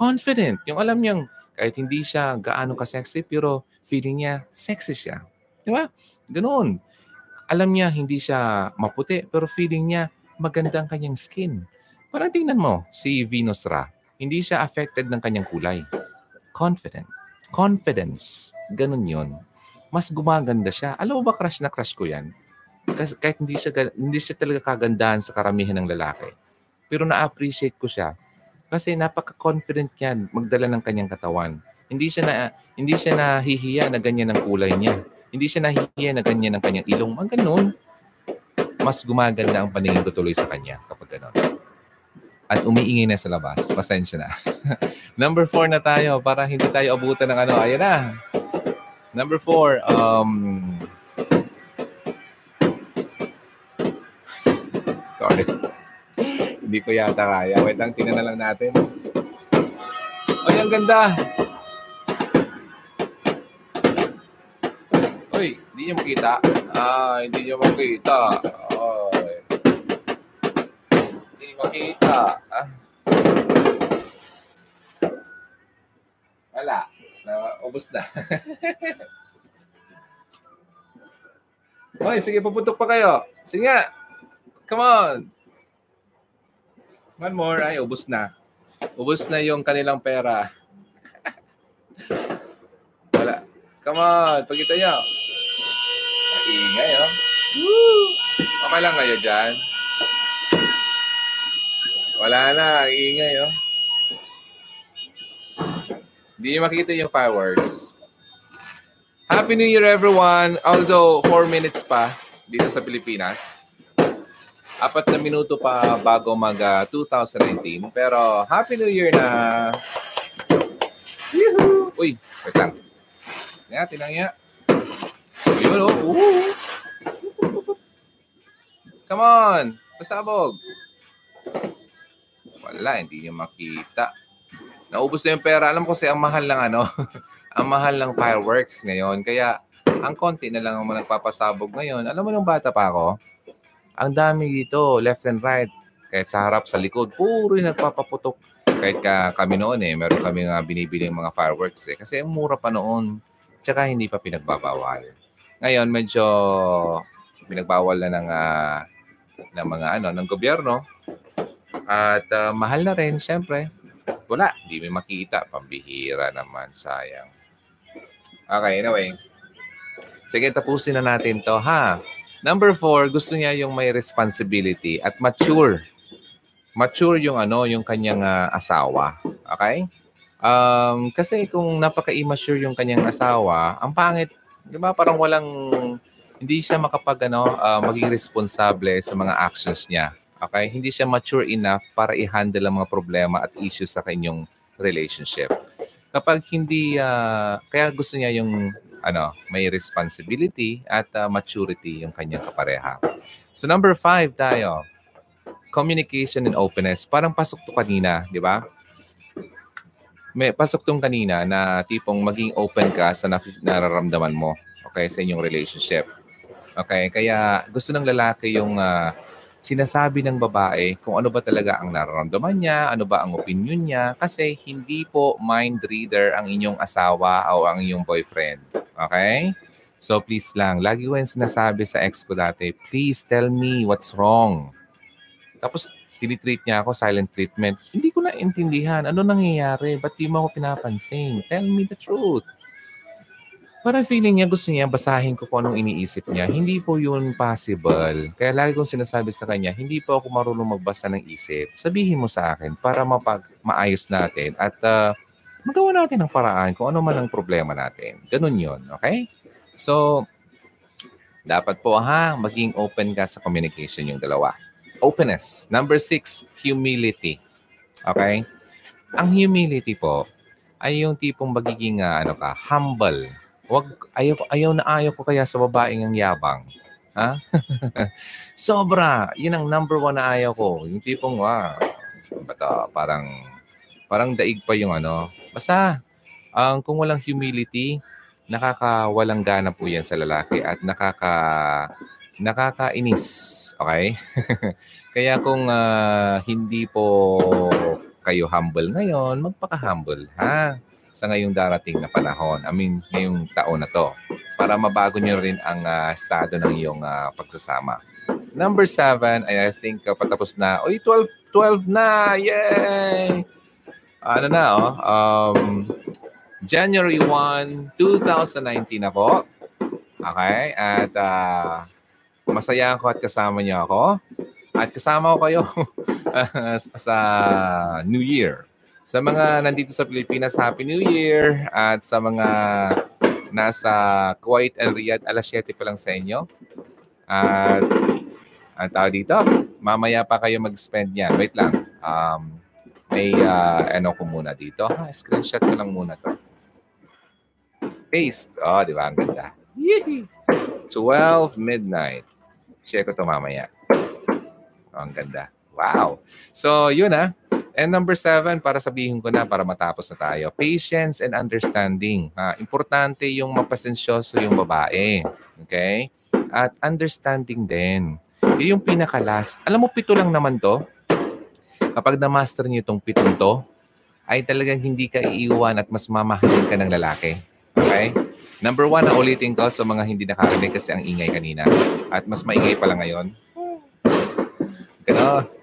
confident. Yung alam niyang kahit hindi siya gaano ka-sexy, pero feeling niya sexy siya. Di ba? Ganoon. Alam niya hindi siya maputi, pero feeling niya maganda ang kanyang skin. Parang tingnan mo, si Venus Ra, hindi siya affected ng kanyang kulay. Confident. Confidence. Ganun yon. Mas gumaganda siya. Alam mo ba, crush na crush ko yan? Kahit hindi siya, hindi siya talaga kagandahan sa karamihan ng lalaki. Pero na-appreciate ko siya kasi napaka-confident niya magdala ng kanyang katawan. Hindi siya na hindi siya nahihiya na ganyan ang kulay niya. Hindi siya nahihiya na ganyan ang kanyang ilong. Ang ganun. Mas gumaganda ang paningin ko tuloy sa kanya kapag ganun. At umiingay na sa labas. Pasensya na. [laughs] Number four na tayo para hindi tayo abutan ng ano. Ayan na. Number four. Um, sorry. Hindi ko yata kaya. Wait lang, tingnan na lang natin. Ay, ang ganda! Uy, hindi niyo makita. Ah, hindi niyo makita. Ay. Hindi makita. Ah. Wala. Na, ubos na. [laughs] Hoy, sige, paputok pa kayo. Sige. Come on. One more. Ay, ubos na. Ubos na yung kanilang pera. Wala. Come on. Pagkita nyo. Ingay, oh. Woo! Okay lang kayo dyan. Wala na. Ingay, oh. Hindi nyo makita yung fireworks. Happy New Year, everyone. Although, 4 minutes pa dito sa Pilipinas apat na minuto pa bago mag ah, 2019. Pero Happy New Year na! Yuhu! Uy, wait lang. Nga, tinang nga. Yun, oh. Come on! Pasabog! Wala, hindi niyo makita. Naubos na yung pera. Alam ko kasi ang mahal ng ano, [laughs] ang mahal ng fireworks ngayon. Kaya ang konti na lang ang nagpapasabog ngayon. Alam mo nung bata pa ako, ang dami dito, left and right. Kahit sa harap, sa likod, puro yung nagpapaputok. Kahit ka, kami noon eh, meron kami nga binibili ng mga fireworks eh. Kasi mura pa noon. Tsaka hindi pa pinagbabawal. Ngayon, medyo pinagbawal na ng, ah, ng mga ano, ng gobyerno. At ah, mahal na rin, syempre. Wala, hindi may makita. Pambihira naman, sayang. Okay, anyway. Sige, tapusin na natin to, ha? Number four, gusto niya yung may responsibility at mature. Mature yung ano, yung kanyang ah, asawa. Okay? Um, kasi kung napaka-immature yung kanyang asawa, ang pangit, Di ba? Parang walang, hindi siya makapag, ano, uh, maging responsable sa mga actions niya. Okay? Hindi siya mature enough para i-handle ang mga problema at issues sa kanyang relationship. Kapag hindi, uh, kaya gusto niya yung ano, may responsibility at uh, maturity yung kanyang kapareha. So number five tayo, communication and openness. Parang pasok to kanina, di ba? May pasok tong kanina na tipong maging open ka sa nararamdaman mo okay, sa inyong relationship. Okay, kaya gusto ng lalaki yung uh, sinasabi ng babae kung ano ba talaga ang nararamdaman niya, ano ba ang opinion niya, kasi hindi po mind reader ang inyong asawa o ang inyong boyfriend. Okay? So please lang, lagi ko yung sinasabi sa ex ko dati, please tell me what's wrong. Tapos tinitreat niya ako, silent treatment. Hindi ko na intindihan. Ano nangyayari? Ba't di mo ako pinapansin? Tell me the truth. Parang feeling niya, gusto niya basahin ko kung anong iniisip niya. Hindi po yun possible. Kaya lagi kong sinasabi sa kanya, hindi po ako marunong magbasa ng isip. Sabihin mo sa akin para mapag maayos natin at uh, magawa natin ang paraan kung ano man ang problema natin. Ganun yun, okay? So, dapat po ha, maging open ka sa communication yung dalawa. Openness. Number six, humility. Okay? Ang humility po ay yung tipong magiging uh, ano ka, humble Wag ayaw ayaw na ayaw ko kaya sa babaeng ang yabang. Ha? [laughs] Sobra. Yun ang number one na ayaw ko. Yung tipong, wa, bata, parang, parang daig pa yung ano. Basta, ang um, kung walang humility, nakakawalang gana po yan sa lalaki at nakaka, nakakainis. Okay? [laughs] Kaya kung uh, hindi po kayo humble ngayon, magpaka-humble, ha? Sa ngayong darating na panahon. I mean, ngayong taon na to. Para mabago nyo rin ang uh, estado ng iyong uh, pagsasama. Number seven, I think uh, patapos na. Oy, 12, 12 na! Yay! Ano na, oh. Um, January 1, 2019 na po. Okay? At uh, masaya ako at kasama niyo ako. At kasama ko kayo [laughs] sa New Year. Sa mga nandito sa Pilipinas, Happy New Year! At sa mga nasa Kuwait and Riyadh, alas 7 pa lang sa inyo. At ang tao dito, mamaya pa kayo mag-spend niyan. Wait lang. Um, may uh, ano ko muna dito. Ha, screenshot ko lang muna to. Paste. Oh, di ba? Ang ganda. Yee! 12 midnight. Share ko to mamaya. Oh, ang ganda. Wow. So, yun ah. And number seven, para sabihin ko na, para matapos na tayo, patience and understanding. Ha? Importante yung mapasensyoso yung babae. Okay? At understanding din. Yun yung pinaka-last. Alam mo, pito lang naman to. Kapag na-master niyo itong pitong to, ay talagang hindi ka iiwan at mas mamahalin ka ng lalaki. Okay? Number one, na ulitin ko sa mga hindi nakarinig kasi ang ingay kanina. At mas maingay pala ngayon. Ganon.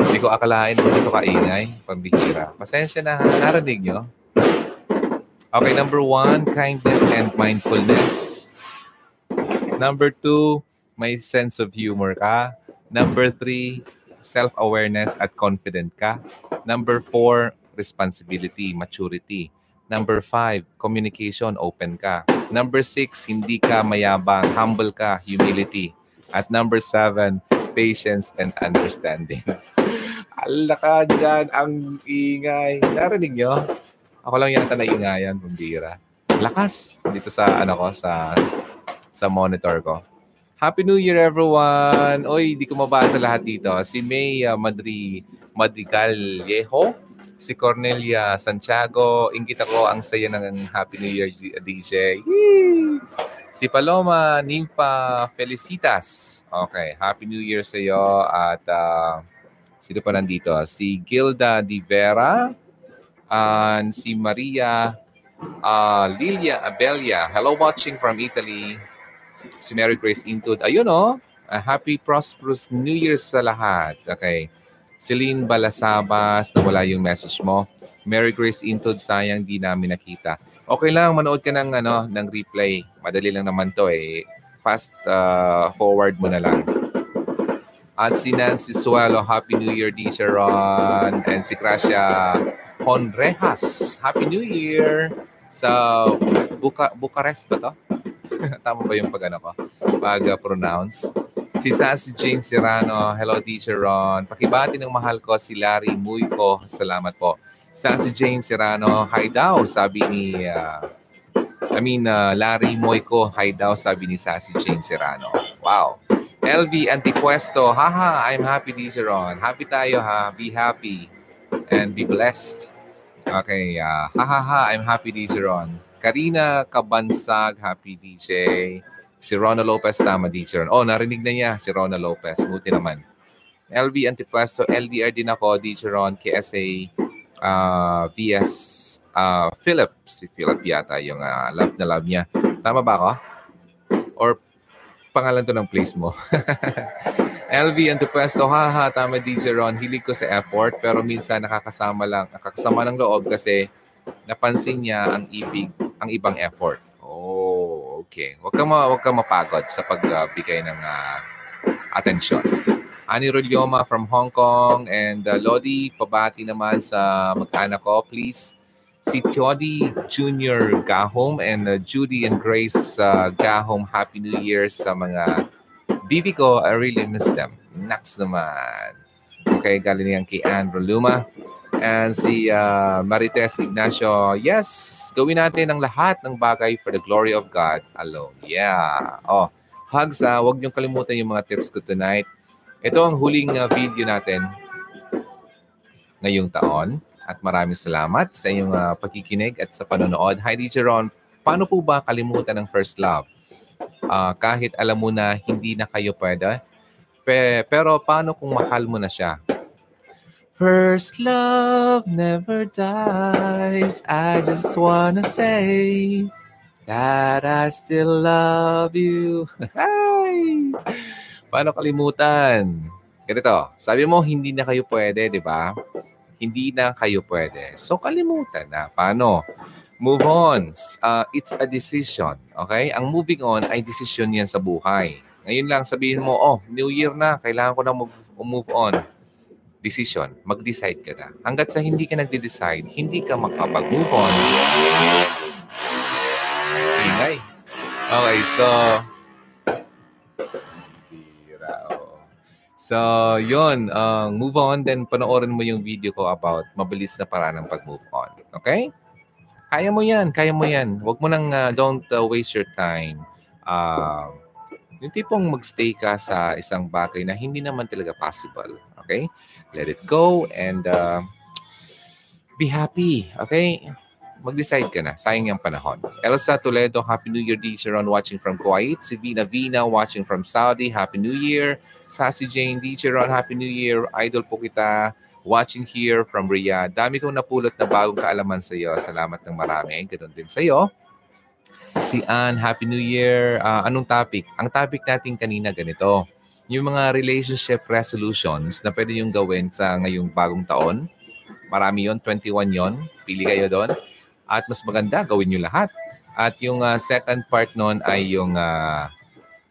Hindi ko akalain na ito kaingay. Pambihira. Pasensya na, narinig nyo. Okay, number one, kindness and mindfulness. Number two, may sense of humor ka. Number three, self-awareness at confident ka. Number four, responsibility, maturity. Number five, communication, open ka. Number six, hindi ka mayabang, humble ka, humility. At number seven, patience and understanding. [laughs] Ala ka dyan, ang ingay. Narinig nyo? Ako lang yata na ingayan, bumbira. Lakas dito sa ano ko sa sa monitor ko. Happy New Year everyone. Oy, di ko mabasa lahat dito. Si May uh, Madri Madigaliejo, si Cornelia Santiago, ingkit ako ang saya ng Happy New Year DJ. Yee! Si Paloma Nympha Felicitas. Okay, Happy New Year sa iyo at uh, Sino pa nandito? Si Gilda Di Vera and si Maria uh, Lilia Abelia. Hello watching from Italy. Si Mary Grace Intud. Ayun oh. A happy prosperous New Year sa lahat. Okay. Celine Balasabas, nawala yung message mo. Mary Grace Intud, sayang di namin nakita. Okay lang, manood ka ng, ano, ng replay. Madali lang naman to eh. Fast uh, forward mo na lang. At si Nancy Suelo, Happy New Year, D. Sharon. And si Gracia Honrejas, Happy New Year. Sa Buka Bucharest ba to? [laughs] Tama ba yung pag ano ko? Pag-pronounce. Si Sassy Jane Serrano. Hello, Teacher Ron. Pakibati ng mahal ko si Larry Muyko. Salamat po. Sassy Jane Serrano. Hi daw, sabi ni... Uh, I mean, uh, Larry Moyko. Hi daw, sabi ni Sassy Jane Serrano. Wow. LV Antipuesto. Haha, I'm happy, Teacher Ron. Happy tayo ha. Be happy and be blessed. Okay, uh, ha ha ha, I'm happy DJ Ron. Karina Kabansag, happy DJ. Si Rona Lopez, tama DJ Ron. Oh, narinig na niya si Rona Lopez. Buti naman. LV Antipuesto, LDR din ako, DJ Ron, KSA, uh, VS uh, Philip. Si Philip yata yung uh, love na love niya. Tama ba ako? Or pangalan to ng place mo? [laughs] LV Antipuesto, haha, tama DJ Ron. Hilig ko sa effort pero minsan nakakasama lang, nakakasama ng loob kasi napansin niya ang ibig, ang ibang effort. Oh, okay. Huwag kang, ma- huwag mapagod sa pagbigay ng uh, atensyon. Ani Rolioma from Hong Kong and uh, Lodi, pabati naman sa mag-anak ko, please. Si Tiodi Jr. Gahom and uh, Judy and Grace uh, Gahom, Happy New Year sa mga bibi ko. I really miss them. Next naman. Okay, galing yan kay Andrew Luma. And si uh, Marites Ignacio, yes, gawin natin ang lahat ng bagay for the glory of God alone. Yeah. Oh, hugs, uh, huwag niyong kalimutan yung mga tips ko tonight. Ito ang huling uh, video natin ngayong taon. At maraming salamat sa inyong uh, pagkikinig at sa panonood. Hi, DJ Ron. Paano po ba kalimutan ng first love? Uh, kahit alam mo na hindi na kayo pwede. Pe- pero paano kung mahal mo na siya? First love never dies. I just wanna say that I still love you. [laughs] Hi! Paano kalimutan? Ganito, sabi mo hindi na kayo pwede, di ba? Hindi na kayo pwede. So kalimutan na. Paano? Move on. Uh, it's a decision. Okay? Ang moving on ay decision yan sa buhay. Ngayon lang sabihin mo, oh, New Year na, kailangan ko na move on decision, mag-decide ka na. Hanggat sa hindi ka nagde-decide, hindi ka makapag-move on. Ingay. Okay, so... So, yun. Uh, move on, then panoorin mo yung video ko about mabilis na paraan ng pag-move on. Okay? Kaya mo yan. Kaya mo yan. Huwag mo nang uh, don't uh, waste your time. Uh, yung tipong magstay ka sa isang bagay na hindi naman talaga possible. Okay? Let it go and uh, be happy. Okay? Mag-decide ka na. Sayang yung panahon. Elsa Toledo, Happy New Year, DJ Ron watching from Kuwait. Si Vina Vina watching from Saudi. Happy New Year. Sassy Jane, DJ Ron, Happy New Year. Idol po kita. Watching here from Riyadh. Dami kong napulot na bagong kaalaman sa iyo. Salamat ng marami. Ganun din sa iyo. Si Ann, Happy New Year. Uh, anong topic? Ang topic natin kanina ganito yung mga relationship resolutions na pwede yung gawin sa ngayong bagong taon. Marami yon 21 yon Pili kayo doon. At mas maganda, gawin nyo lahat. At yung uh, second part nun ay yung uh,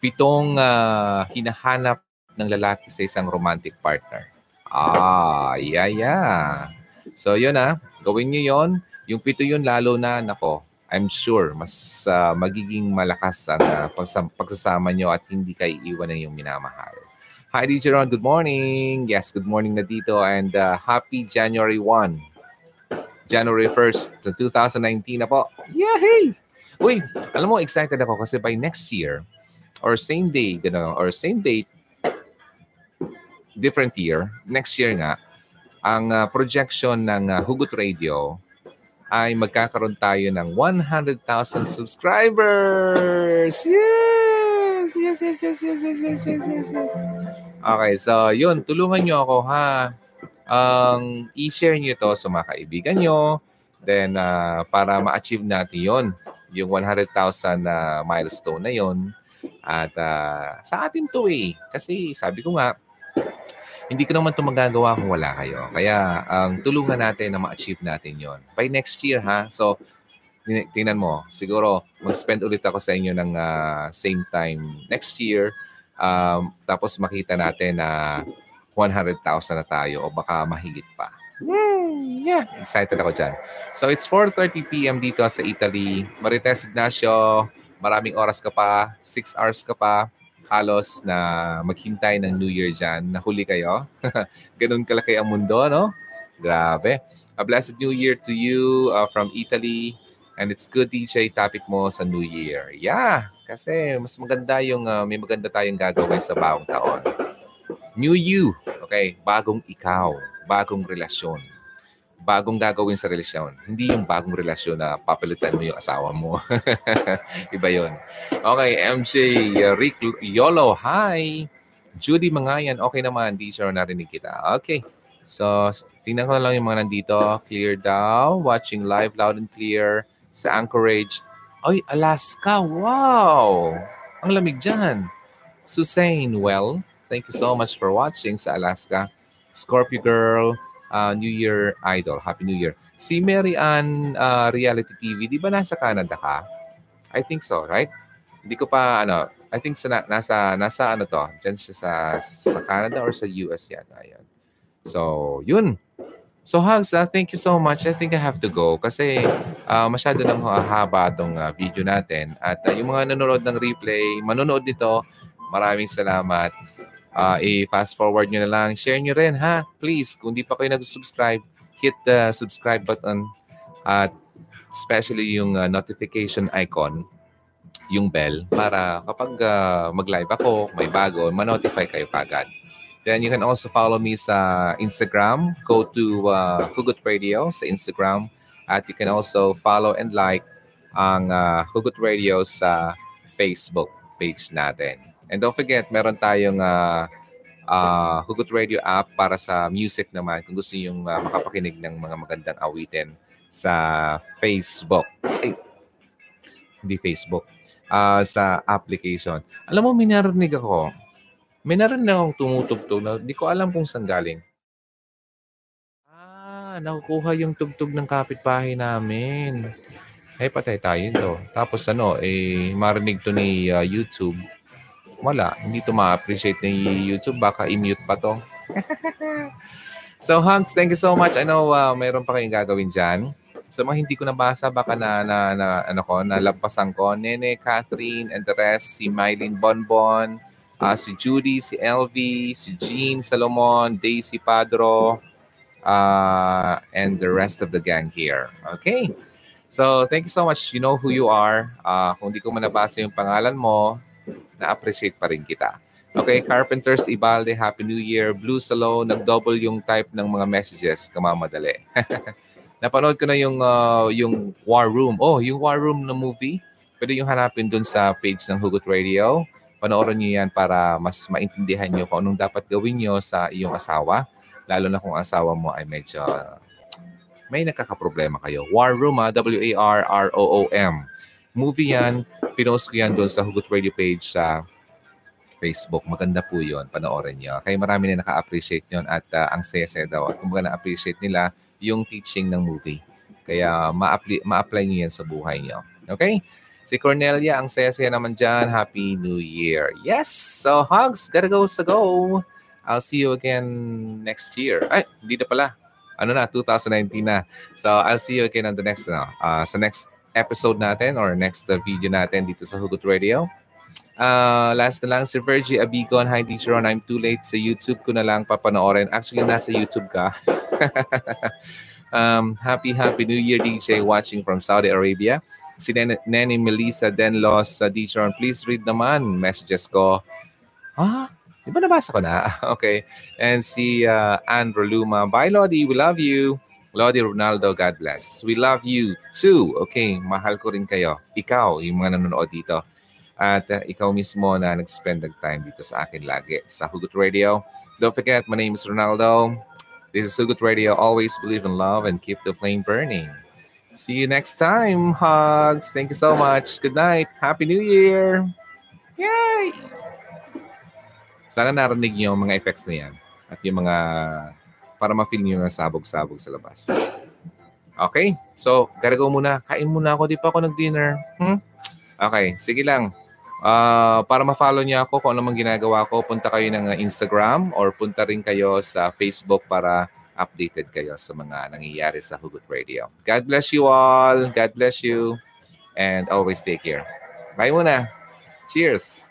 pitong uh, hinahanap ng lalaki sa isang romantic partner. Ah, yeah, yeah. So yun ah, gawin nyo yon Yung pito yun lalo na, nako, I'm sure mas uh, magiging malakas ang uh, pagsasama nyo at hindi kayo iiwan ng iyong minamahal. Hi, DJ Ron. Good morning. Yes, good morning na dito and uh, happy January 1. January 1st, 2019 na po. Yay! Uy, alam mo, excited ako kasi by next year or same day, gano'n, or same date, different year, next year nga, ang uh, projection ng uh, Hugot Radio ay magkakaroon tayo ng 100,000 subscribers! Yes! Yes, yes, yes, yes, yes, yes, yes, yes, yes. Okay, so yun, tulungan nyo ako ha. Ang um, i-share nyo to sa mga kaibigan nyo. Then, uh, para ma-achieve natin yon yung 100,000 na uh, milestone na yon At uh, sa atin to eh. Kasi sabi ko nga, hindi ko naman ito magagawa kung wala kayo. Kaya ang um, tulungan natin na ma-achieve natin yon By next year ha. So, tingnan mo, siguro mag-spend ulit ako sa inyo ng uh, same time next year. Um, tapos makita natin na 100,000 na tayo o baka mahigit pa. Mm, yeah, excited ako dyan. So it's 4.30 p.m. dito sa Italy. Marites Ignacio, maraming oras ka pa, 6 hours ka pa, halos na maghintay ng New Year dyan. Nahuli kayo. [laughs] Ganun kalaki ang mundo, no? Grabe. A blessed New Year to you uh, from Italy. And it's good DJ topic mo sa New Year. Yeah, kasi mas maganda yung uh, may maganda tayong gagawin sa bagong taon. New you. Okay, bagong ikaw, bagong relasyon bagong gagawin sa relasyon. Hindi yung bagong relasyon na papalitan mo yung asawa mo. [laughs] Iba yon. Okay, MJ Rick Yolo, hi. Judy Mangayan, okay naman. Teacher, narinig kita. Okay. So, tingnan ko lang yung mga nandito. Clear daw. Watching live loud and clear sa Anchorage. Ay, Alaska. Wow! Ang lamig dyan. Susain, well, thank you so much for watching sa Alaska. Scorpio Girl, uh, New Year Idol. Happy New Year. Si Mary Ann uh, Reality TV, di ba nasa Canada ka? I think so, right? Hindi ko pa, ano, I think sa, nasa, nasa ano to, dyan siya sa, sa Canada or sa US yata. Ayan. So, yun. So, Hugs, uh, thank you so much. I think I have to go kasi uh, masyado nang haba itong uh, video natin. At uh, yung mga nanonood ng replay, manonood nito, maraming salamat uh, i-fast forward nyo na lang. Share nyo rin ha. Please, kung di pa kayo nag-subscribe, hit the subscribe button at especially yung uh, notification icon, yung bell, para kapag uh, mag-live ako, may bago, ma-notify kayo kagad. Then you can also follow me sa Instagram. Go to uh, Hugot Radio sa Instagram. At you can also follow and like ang uh, Hugot Radio sa Facebook page natin. And don't forget, meron tayong uh, uh, Hugot Radio app para sa music naman kung gusto niyo uh, makapakinig ng mga magandang awitin sa Facebook. Ay, hindi Facebook. Uh, sa application. Alam mo, may narinig ako. May narinig akong tumutugtog na hindi ko alam kung saan galing. Ah, nakukuha yung tugtog ng kapitbahay namin. Ay, patay tayo ito. Tapos ano, eh, marinig to ni uh, YouTube wala. Hindi to ma-appreciate ni YouTube. Baka i-mute pa to. [laughs] so, Hans, thank you so much. I know uh, mayroon pa kayong gagawin dyan. So, mga hindi ko nabasa, baka na, na, na ano ko, nalampasan ko. Nene, Catherine, and the rest, si Mylene Bonbon, uh, si Judy, si LV, si Jean Salomon, Daisy Padro, uh, and the rest of the gang here. Okay? So, thank you so much. You know who you are. Uh, kung di ko man nabasa yung pangalan mo, na-appreciate pa rin kita. Okay, Carpenters, Ibalde, Happy New Year. Blue Salon, nag-double yung type ng mga messages, kamamadali. [laughs] Napanood ko na yung, uh, yung War Room. Oh, yung War Room na movie. Pwede yung hanapin dun sa page ng Hugot Radio. Panoorin niyo yan para mas maintindihan niyo kung anong dapat gawin niyo sa iyong asawa. Lalo na kung asawa mo ay medyo may nakakaproblema kayo. War Room, ha? W-A-R-R-O-O-M. Movie yan pinost ko yan doon sa Hugot Radio page sa Facebook. Maganda po yun. Panoorin nyo. Kaya marami na naka-appreciate yun at uh, ang saya-saya daw. At kumbaga na-appreciate nila yung teaching ng movie. Kaya ma-apply, ma-apply nyo yan sa buhay nyo. Okay? Si Cornelia, ang saya-saya naman dyan. Happy New Year. Yes! So, hugs. Gotta go sa go. I'll see you again next year. Ay, hindi na pala. Ano na, 2019 na. So, I'll see you again on the next, no, uh, sa next episode natin or next uh, video natin dito sa Hugot Radio. Uh, last na lang, si Virgie Abigon. Hi, Teacher Ron. I'm too late. Sa YouTube ko na lang papanoorin. Actually, nasa YouTube ka. [laughs] um, happy, happy New Year, DJ, watching from Saudi Arabia. Si Nen Nenny Melissa Denlos, uh, Teacher Ron, please read naman messages ko. Ah, di ba nabasa ko na? [laughs] okay. And si uh, Andrew Luma. Bye, Lodi. We love you. Lodi Ronaldo, God bless. We love you too. Okay, mahal ko rin kayo. Ikaw, yung mga nanonood dito. At uh, ikaw mismo na nag-spend ng time dito sa akin lagi sa Hugot Radio. Don't forget, my name is Ronaldo. This is Hugot Radio. Always believe in love and keep the flame burning. See you next time. Hugs. Thank you so much. Good night. Happy New Year. Yay! Sana narinig niyo mga effects na yan at yung mga para ma-feel nyo na sabog-sabog sa labas. Okay? So, gotta go muna. Kain muna ako. Di pa ako nag-dinner. Hmm? Okay, sige lang. Uh, para ma-follow niyo ako kung ano mang ginagawa ko, punta kayo ng Instagram or punta rin kayo sa Facebook para updated kayo sa mga nangyayari sa Hugot Radio. God bless you all. God bless you. And always take care. Bye muna. Cheers!